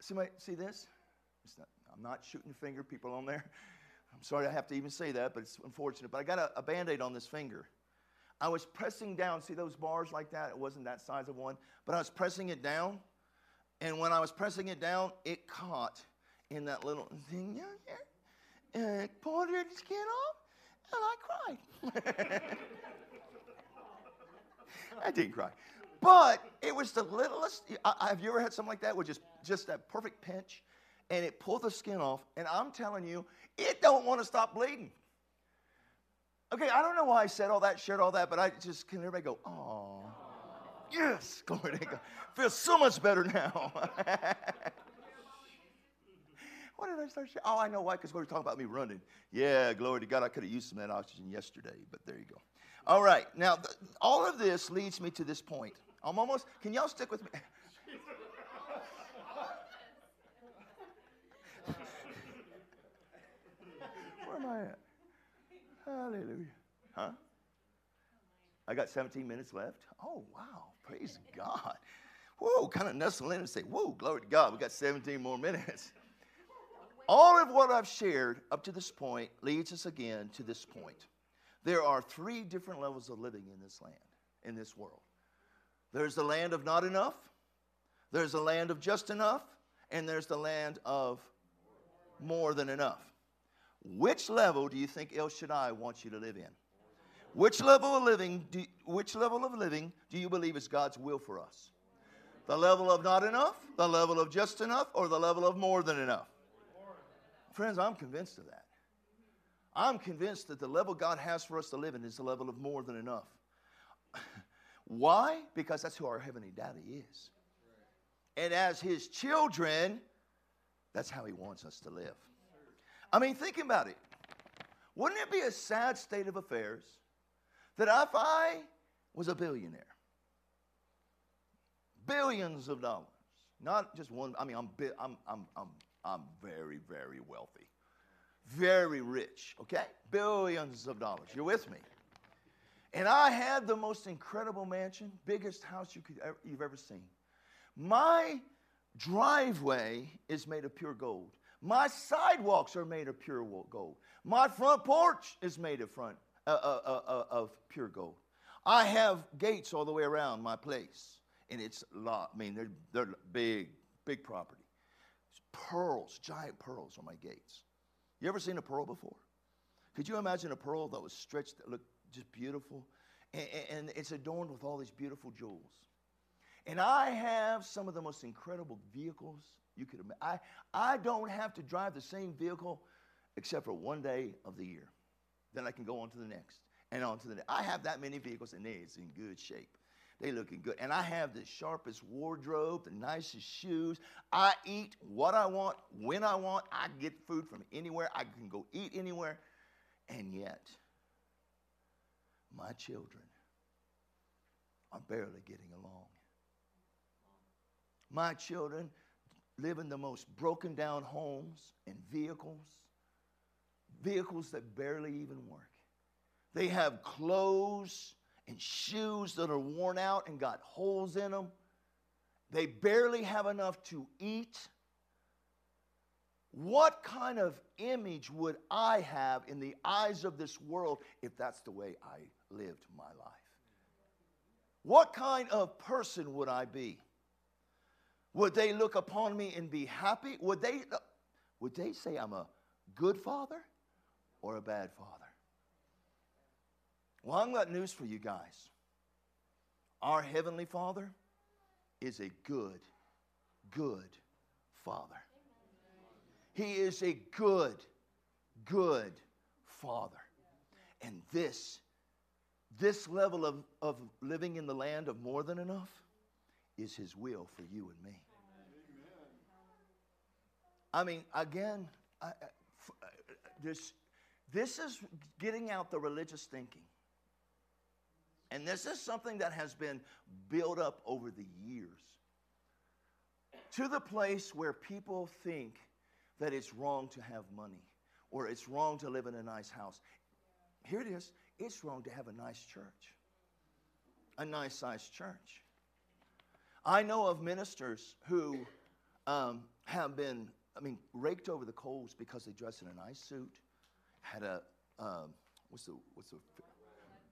see my see this? Not, I'm not shooting finger people on there. [LAUGHS] I'm sorry I have to even say that, but it's unfortunate. But I got a, a band-aid on this finger. I was pressing down. See those bars like that? It wasn't that size of one, but I was pressing it down. And when I was pressing it down, it caught in that little thing. And it pulled the skin off and I cried. [LAUGHS] I didn't cry. But it was the littlest. have you ever had something like that with just, just that perfect pinch and it pulled the skin off? And I'm telling you, it don't want to stop bleeding. Okay, I don't know why I said all that, shared all that, but I just, can everybody go, oh, yes, glory to God. Feels so much better now. [LAUGHS] Why did I start sharing? Oh, I know why, because we were talking about me running. Yeah, glory to God. I could have used some of that oxygen yesterday, but there you go. All right, now, th- all of this leads me to this point. I'm almost, can y'all stick with me? [LAUGHS] Where am I at? Hallelujah. Huh? I got 17 minutes left. Oh, wow. Praise God. Whoa, kind of nestle in and say, whoa, glory to God. We got 17 more minutes. All of what I've shared up to this point leads us again to this point. There are three different levels of living in this land, in this world. There's the land of not enough, there's the land of just enough, and there's the land of more than enough. which level do you think El Shaddai wants you to live in? Which level of living do, which level of living do you believe is God's will for us? The level of not enough, the level of just enough, or the level of more than enough? Friends, I'm convinced of that. I'm convinced that the level God has for us to live in is the level of more than enough. [LAUGHS] Why? Because that's who our Heavenly Daddy is. And as His children, that's how He wants us to live. I mean, think about it. Wouldn't it be a sad state of affairs that if I was a billionaire, billions of dollars, not just one, I mean, I'm, I'm, I'm, I'm, I'm very, very wealthy, very rich, okay? Billions of dollars. You're with me. And I had the most incredible mansion, biggest house you could ever, you've ever seen. My driveway is made of pure gold. My sidewalks are made of pure gold. My front porch is made of front uh, uh, uh, uh, of pure gold. I have gates all the way around my place, and it's a lot. I mean, they're, they're big, big property. Pearls, giant pearls on my gates. You ever seen a pearl before? Could you imagine a pearl that was stretched, that looked just beautiful? And, and it's adorned with all these beautiful jewels. And I have some of the most incredible vehicles you could imagine. I, I don't have to drive the same vehicle except for one day of the year. Then I can go on to the next and on to the next. I have that many vehicles and it's in good shape. They looking good. And I have the sharpest wardrobe, the nicest shoes. I eat what I want, when I want. I get food from anywhere. I can go eat anywhere. And yet, my children are barely getting along. My children live in the most broken down homes and vehicles, vehicles that barely even work. They have clothes and shoes that are worn out and got holes in them. They barely have enough to eat. What kind of image would I have in the eyes of this world if that's the way I lived my life? What kind of person would I be? Would they look upon me and be happy? Would they, would they say I'm a good father or a bad father? Well, I've got news for you guys. Our Heavenly Father is a good, good Father. He is a good, good Father. And this, this level of, of living in the land of more than enough is His will for you and me. I mean, again, I, I, uh, this, this is getting out the religious thinking. And this is something that has been built up over the years to the place where people think that it's wrong to have money or it's wrong to live in a nice house. Here it is it's wrong to have a nice church, a nice sized church. I know of ministers who um, have been, I mean, raked over the coals because they dress in a nice suit, had a, um, what's the, what's the,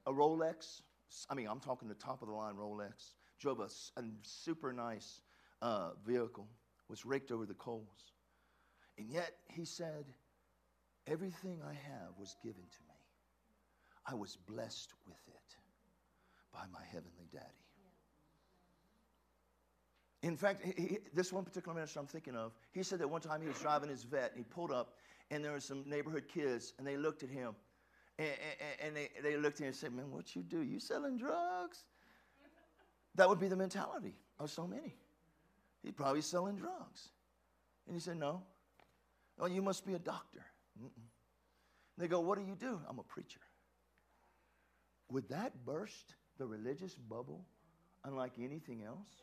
a Rolex. I mean, I'm talking the top of the line Rolex. Drove a, a super nice uh, vehicle, was raked over the coals. And yet, he said, everything I have was given to me. I was blessed with it by my heavenly daddy. In fact, he, this one particular minister I'm thinking of, he said that one time he was driving his Vette and he pulled up and there were some neighborhood kids and they looked at him and, and, and they, they looked at him and said, Man, what you do? You selling drugs? That would be the mentality of so many. He's probably selling drugs. And he said, No. Oh, you must be a doctor. They go, What do you do? I'm a preacher. Would that burst the religious bubble unlike anything else?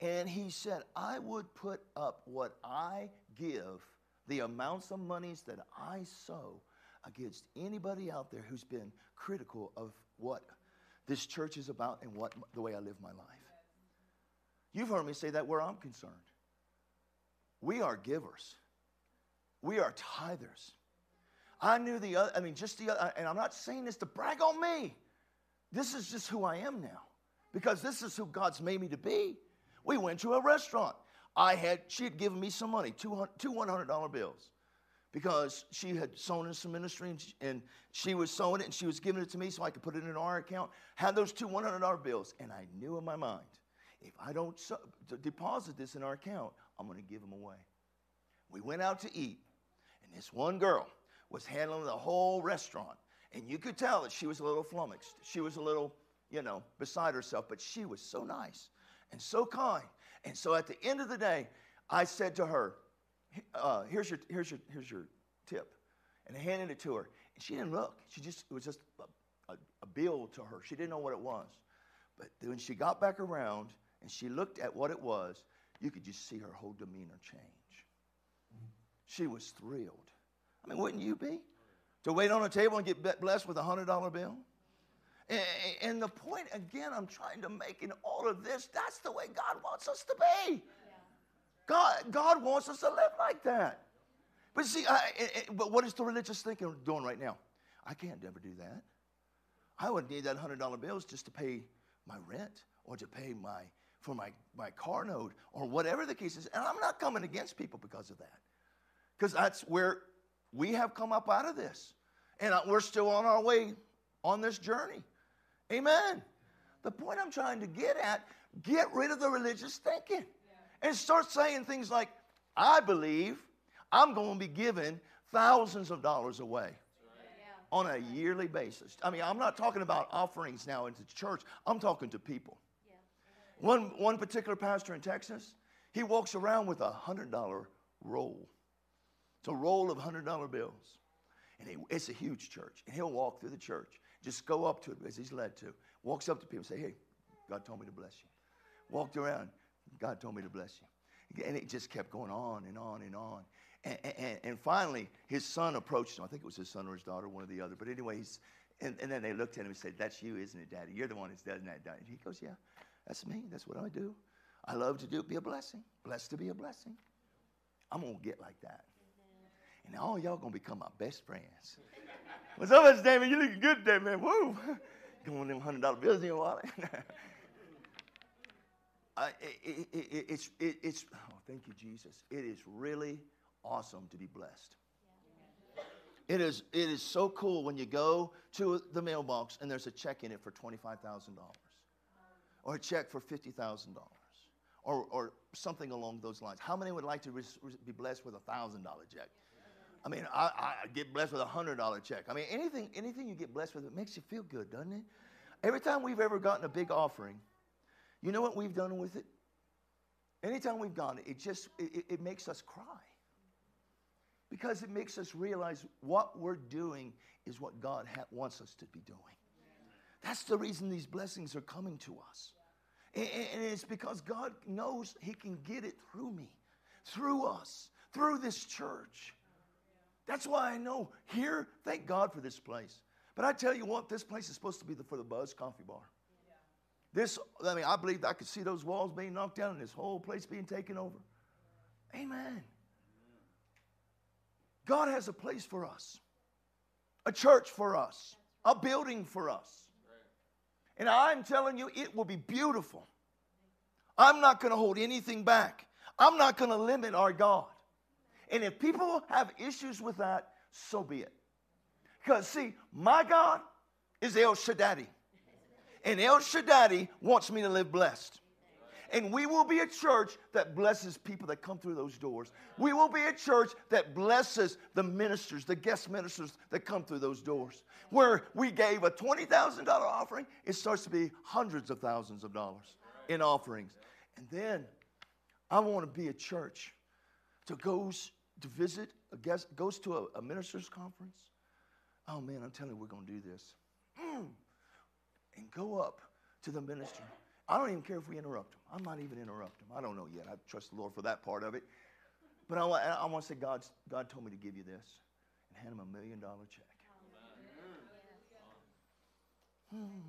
And he said, I would put up what I give, the amounts of monies that I sow against anybody out there who's been critical of what this church is about and what the way I live my life. You've heard me say that where I'm concerned. We are givers. We are tithers. I knew the other, I mean, just the other, and I'm not saying this to brag on me. This is just who I am now because this is who God's made me to be. We went to a restaurant. I had, she had given me some money, two $100 bills. Because she had sown in some ministry and she, and she was sowing it and she was giving it to me so I could put it in our account. Had those two $100 bills, and I knew in my mind, if I don't so, deposit this in our account, I'm going to give them away. We went out to eat, and this one girl was handling the whole restaurant. And you could tell that she was a little flummoxed. She was a little, you know, beside herself, but she was so nice and so kind. And so at the end of the day, I said to her, uh, here's, your, here's, your, here's your tip. And I handed it to her. And she didn't look. She just, it was just a, a, a bill to her. She didn't know what it was. But when she got back around and she looked at what it was, you could just see her whole demeanor change. She was thrilled. I mean, wouldn't you be? To wait on a table and get blessed with a $100 bill? And the point, again, I'm trying to make in all of this, that's the way God wants us to be. God, God wants us to live like that. But see, I, but what is the religious thinking doing right now? I can't ever do that. I would need that $100 bills just to pay my rent or to pay my, for my, my car note or whatever the case is. And I'm not coming against people because of that. Because that's where we have come up out of this. And we're still on our way on this journey. Amen. The point I'm trying to get at get rid of the religious thinking and start saying things like, I believe I'm going to be giving thousands of dollars away on a yearly basis. I mean, I'm not talking about offerings now into the church, I'm talking to people. One, one particular pastor in Texas, he walks around with a $100 roll. It's a roll of $100 bills. And he, it's a huge church. And he'll walk through the church, just go up to it as he's led to. Walks up to people and say, Hey, God told me to bless you. Walked around, God told me to bless you. And it just kept going on and on and on. And, and, and, finally, his son approached him. I think it was his son or his daughter, one or the other. But anyway, he's, and, and then they looked at him and said, That's you, isn't it, Daddy? You're the one that's done that. And he goes, Yeah, that's me. That's what I do. I love to do be a blessing. Blessed to be a blessing. I'm going to get like that. And all y'all going to become my best friends. [LAUGHS] What's up. David? You looking good today, man. Woo. [LAUGHS] Going them $100 bills in your wallet. [LAUGHS] Uh, it, it, it's, it, it's, oh, thank you, Jesus. It is really awesome to be blessed. It is, it is so cool when you go to the mailbox and there's a check in it for $25,000 or a check for $50,000 or, or something along those lines. How many would like to be blessed with a $1,000 check? I mean, I, I, get blessed with a $100 check. I mean, anything, anything you get blessed with, it makes you feel good, doesn't it? Every time we've ever gotten a big offering, you know what we've done with it? Anytime we've gone, it just it, it makes us cry. Because it makes us realize what we're doing is what God ha- wants us to be doing. That's the reason these blessings are coming to us. And, and it's because God knows He can get it through me, through us, through this church. That's why I know here, thank God for this place. But I tell you what, this place is supposed to be the, for the Buzz Coffee Bar. This, I mean, I believe I could see those walls being knocked down and this whole place being taken over. Amen. God has a place for us, a church for us, a building for us. And I'm telling you, it will be beautiful. I'm not going to hold anything back. I'm not going to limit our God. And if people have issues with that, so be it. Because, see, my God is El Shaddai. And El Shaddai wants me to live blessed. And we will be a church that blesses people that come through those doors. We will be a church that blesses the ministers, the guest ministers that come through those doors. Where we gave a $20,000 offering, it starts to be hundreds of thousands of dollars in offerings. And then I want to be a church that goes to visit a guest, goes to a, a minister's conference. Oh man, I'm telling you, we're going to do this. Mm and go up to the minister. I don't even care if we interrupt him. I might even interrupt him. I don't know yet. I trust the Lord for that part of it. But I, I want to say, God, God told me to give you this and hand him a million dollar check. Hmm.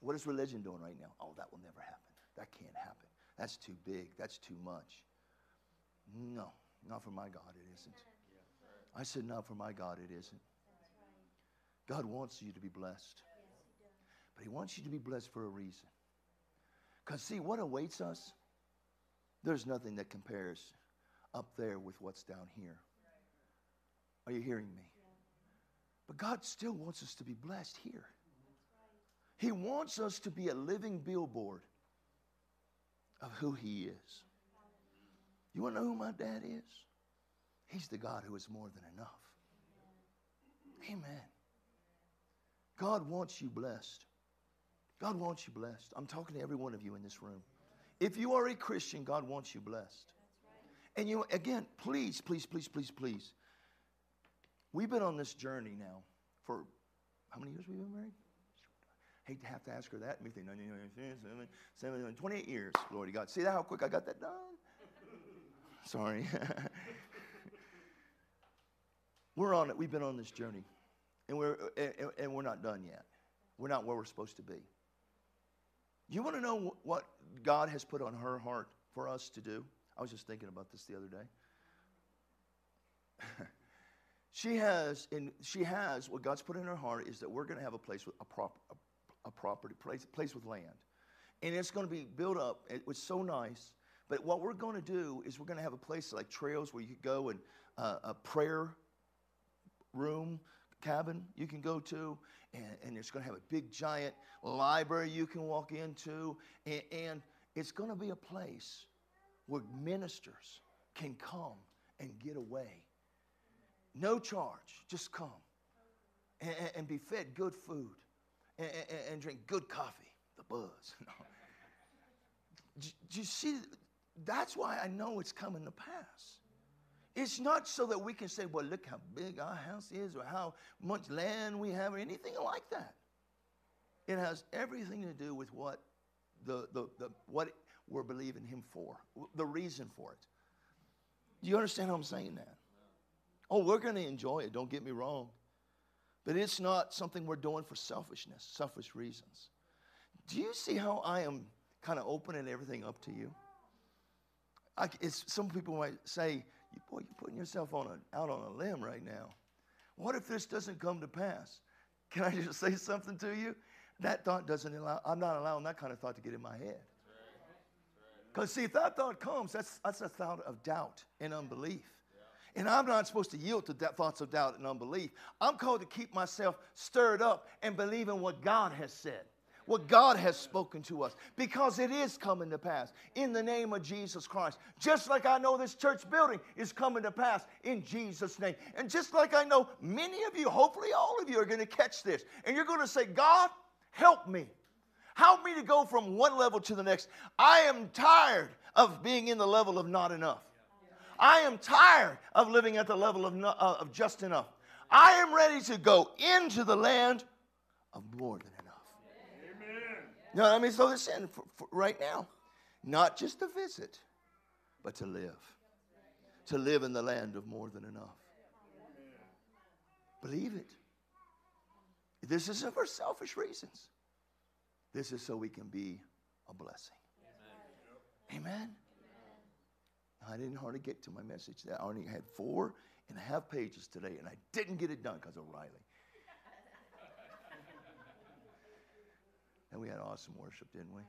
What is religion doing right now? Oh, that will never happen. That can't happen. That's too big. That's too much. No, not for my God, it isn't. I said, not for my God, it isn't. God wants you to be blessed. But He wants you to be blessed for a reason. Because, see, what awaits us, there's nothing that compares up there with what's down here. Are you hearing me? But God still wants us to be blessed here. He wants us to be a living billboard of who He is. You want to know who my dad is? He's the God who is more than enough. Amen. God wants you blessed. God wants you blessed. I'm talking to every one of you in this room. If you are a Christian, God wants you blessed. And you, again, please, please, please, please, please. We've been on this journey now for how many years we've been married? I Hate to have to ask her that. Me think 28 years. Glory to God. See that how quick I got that done? [LAUGHS] Sorry. [LAUGHS] we're on it. We've been on this journey, and we're and, and we're not done yet. We're not where we're supposed to be. You want to know what God has put on her heart for us to do? I was just thinking about this the other day. [LAUGHS] she has, and she has what God's put in her heart is that we're going to have a place with a, prop, a, a property place, place with land, and it's going to be built up. It was so nice. But what we're going to do is we're going to have a place like trails where you could go and uh, a prayer room cabin you can go to, and, and it's going to have a big giant library you can walk into, and, and it's going to be a place where ministers can come and get away. No charge, just come and, and be fed good food and, and, drink good coffee, the buzz. [LAUGHS] do, do you see? That's why I know it's coming to pass. It's not so that we can say, well, look how big our house is or how much land we have or anything like that. It has everything to do with what, the, the, the, what we're believing Him for, the reason for it. Do you understand how I'm saying that? Oh, we're going to enjoy it, don't get me wrong. But it's not something we're doing for selfishness, selfish reasons. Do you see how I am kind of opening everything up to you? I, some people might say, you, boy, you're putting yourself on a, out on a limb right now. What if this doesn't come to pass? Can I just [LAUGHS] say something to you? That thought doesn't allow, I'm not allowing that kind of thought to get in my head. Because, see, if that thought comes, that's, that's a thought of doubt and unbelief. And I'm not supposed to yield to that thoughts of doubt and unbelief. I'm called to keep myself stirred up and believe in what God has said what God has spoken to us because it is coming to pass in the name of Jesus Christ. Just like I know this church building is coming to pass in Jesus' name. And just like I know many of you, hopefully all of you, are going to catch this and you're going to say, God, help me. Help me to go from one level to the next. I am tired of being in the level of not enough. I am tired of living at the level of, uh, of just enough. I am ready to go into the land of more what I mean? So this in for, for right now. Not just to visit, but to live. To live in the land of more than enough. Believe it. This isn't for selfish reasons. This is so we can be a blessing. Amen. Amen. I didn't hardly get to my message. I only had four and a half pages today, and I didn't get it done because of Riley. And we had awesome worship, didn't we?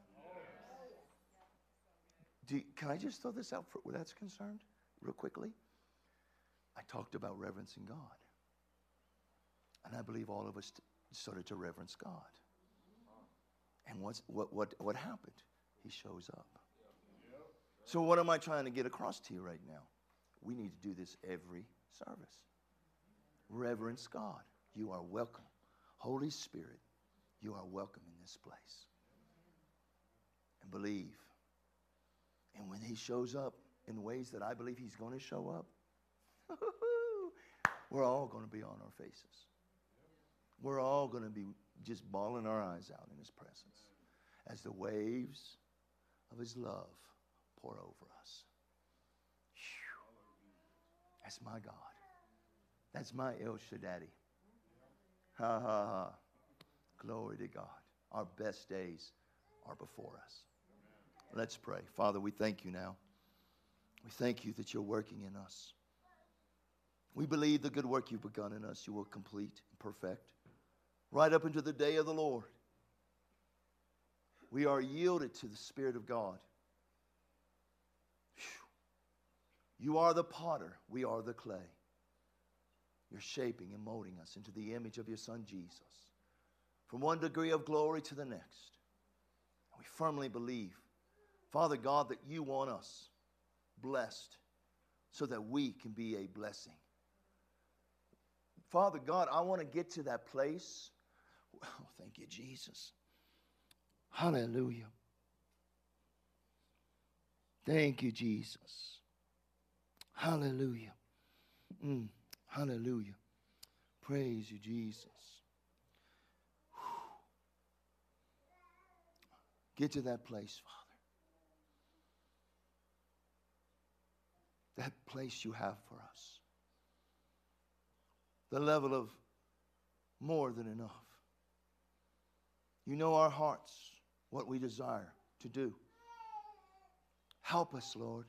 Can I just throw this out for where that's concerned, real quickly? I talked about reverencing God. And I believe all of us started to reverence God. And what's, what, what, what happened? He shows up. So, what am I trying to get across to you right now? We need to do this every service. Reverence God. You are welcome. Holy Spirit, you are welcome in this place. And believe. And when He shows up in ways that I believe He's going to show up, [LAUGHS] we're all going to be on our faces. We're all going to be just bawling our eyes out in His presence as the waves of His love pour over us. That's my God. That's my El Shaddai. Ha ha ha. Glory to God. Our best days are before us. Let's pray. Father, we thank you now. We thank you that you're working in us. We believe the good work you've begun in us, you will complete and perfect right up into the day of the Lord. We are yielded to the Spirit of God. You are the potter, we are the clay. You're shaping and molding us into the image of your Son Jesus. From one degree of glory to the next. We firmly believe, Father God, that you want us blessed so that we can be a blessing. Father God, I want to get to that place. Oh, [LAUGHS] thank you, Jesus. Hallelujah. Thank you, Jesus. Hallelujah. Mm, hallelujah. Praise you, Jesus. Whew. Get to that place, Father. That place you have for us. The level of more than enough. You know our hearts, what we desire to do. Help us, Lord.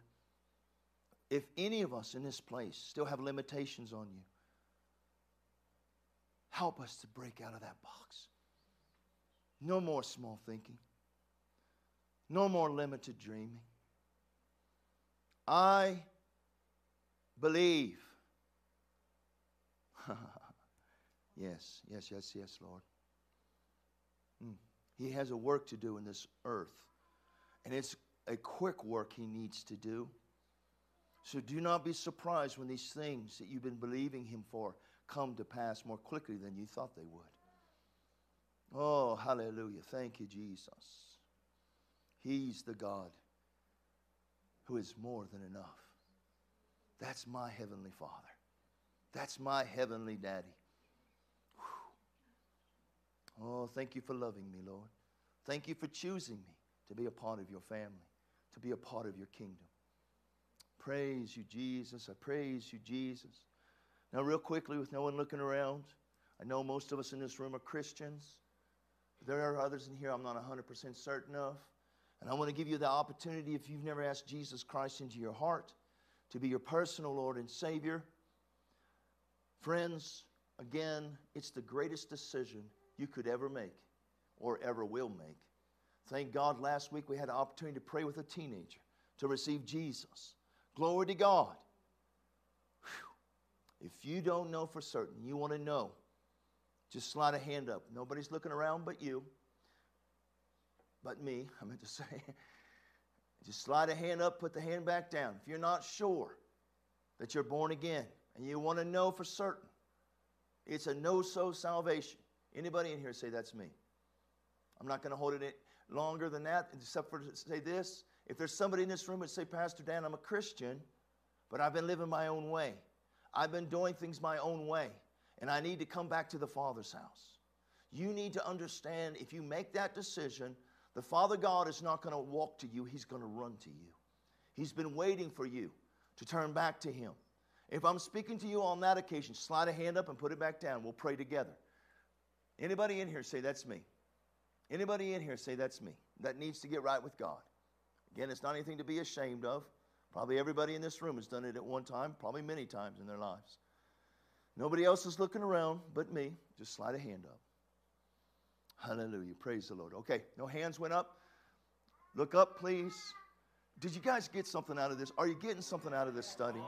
If any of us in this place still have limitations on you, help us to break out of that box. No more small thinking, no more limited dreaming. I believe. [LAUGHS] yes, yes, yes, yes, Lord. Mm. He has a work to do in this earth, and it's a quick work he needs to do. So do not be surprised when these things that you've been believing Him for come to pass more quickly than you thought they would. Oh, hallelujah. Thank you, Jesus. He's the God who is more than enough. That's my Heavenly Father. That's my Heavenly Daddy. Whew. Oh, thank you for loving me, Lord. Thank you for choosing me to be a part of your family, to be a part of your kingdom praise you, Jesus. I praise you, Jesus. Now, real quickly, with no one looking around, I know most of us in this room are Christians. There are others in here I'm not 100% certain of. And I want to give you the opportunity, if you've never asked Jesus Christ into your heart, to be your personal Lord and Savior. Friends, again, it's the greatest decision you could ever make or ever will make. Thank God last week we had an opportunity to pray with a teenager to receive Jesus. Glory to God. Whew. If you don't know for certain, you want to know, just slide a hand up. Nobody's looking around but you, but me, [LAUGHS] I meant to say. just slide a hand up, put the hand back down. If you're not sure that you're born again and you want to know for certain, it's a know-so salvation. Anybody in here say that's me? I'm not going to hold it longer than that, except for to say this. If there's somebody in this room that say, Pastor Dan, I'm a Christian, but I've been living my own way. I've been doing things my own way, and I need to come back to the Father's house. You need to understand if you make that decision, the Father God is not going to walk to you, He's going to run to you. He's been waiting for you to turn back to Him. If I'm speaking to you on that occasion, slide a hand up and put it back down. We'll pray together. Anybody in here say, That's me? Anybody in here say, That's me? That needs to get right with God. Again, it's not anything to be ashamed of. Probably everybody in this room has done it at one time, probably many times in their lives. Nobody else is looking around but me. Just slide a hand up. Hallelujah. Praise the Lord. Okay, no hands went up. Look up, please. Did you guys get something out of this? Are you getting something out of this study?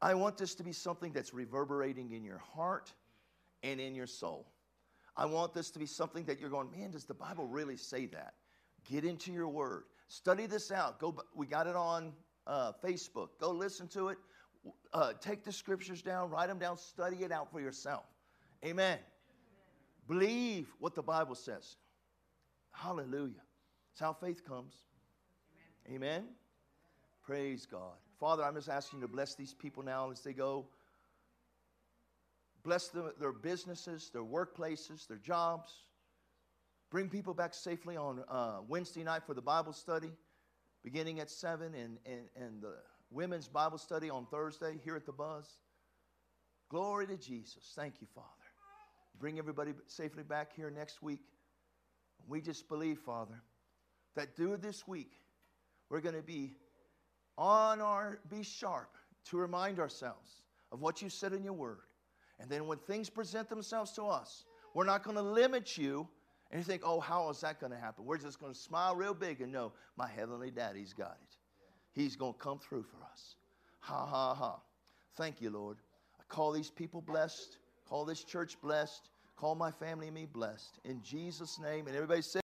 I want this to be something that's reverberating in your heart and in your soul. I want this to be something that you're going, man, does the Bible really say that? Get into your word. Study this out. Go. We got it on uh, Facebook. Go listen to it. Uh, take the scriptures down. Write them down. Study it out for yourself. Amen. Believe what the Bible says. Hallelujah. It's how faith comes. Amen. Amen. Praise God. Father, I'm just asking you to bless these people now as they go. Bless them, their businesses, their workplaces, their jobs. Bring people back safely on uh, Wednesday night for the Bible study, beginning at 7, and, and, and the women's Bible study on Thursday here at the Buzz. Glory to Jesus. Thank you, Father. Bring everybody safely back here next week. We just believe, Father, that through this week, we're going to be on our, be sharp to remind ourselves of what you said in your word. And then when things present themselves to us, we're not going to limit you and you think, oh, how is that going to happen? We're just going to smile real big and know my heavenly daddy's got it. He's going to come through for us. Ha, ha, ha. Thank you, Lord. I call these people blessed. Call this church blessed. Call my family and me blessed. In Jesus' name. And everybody say,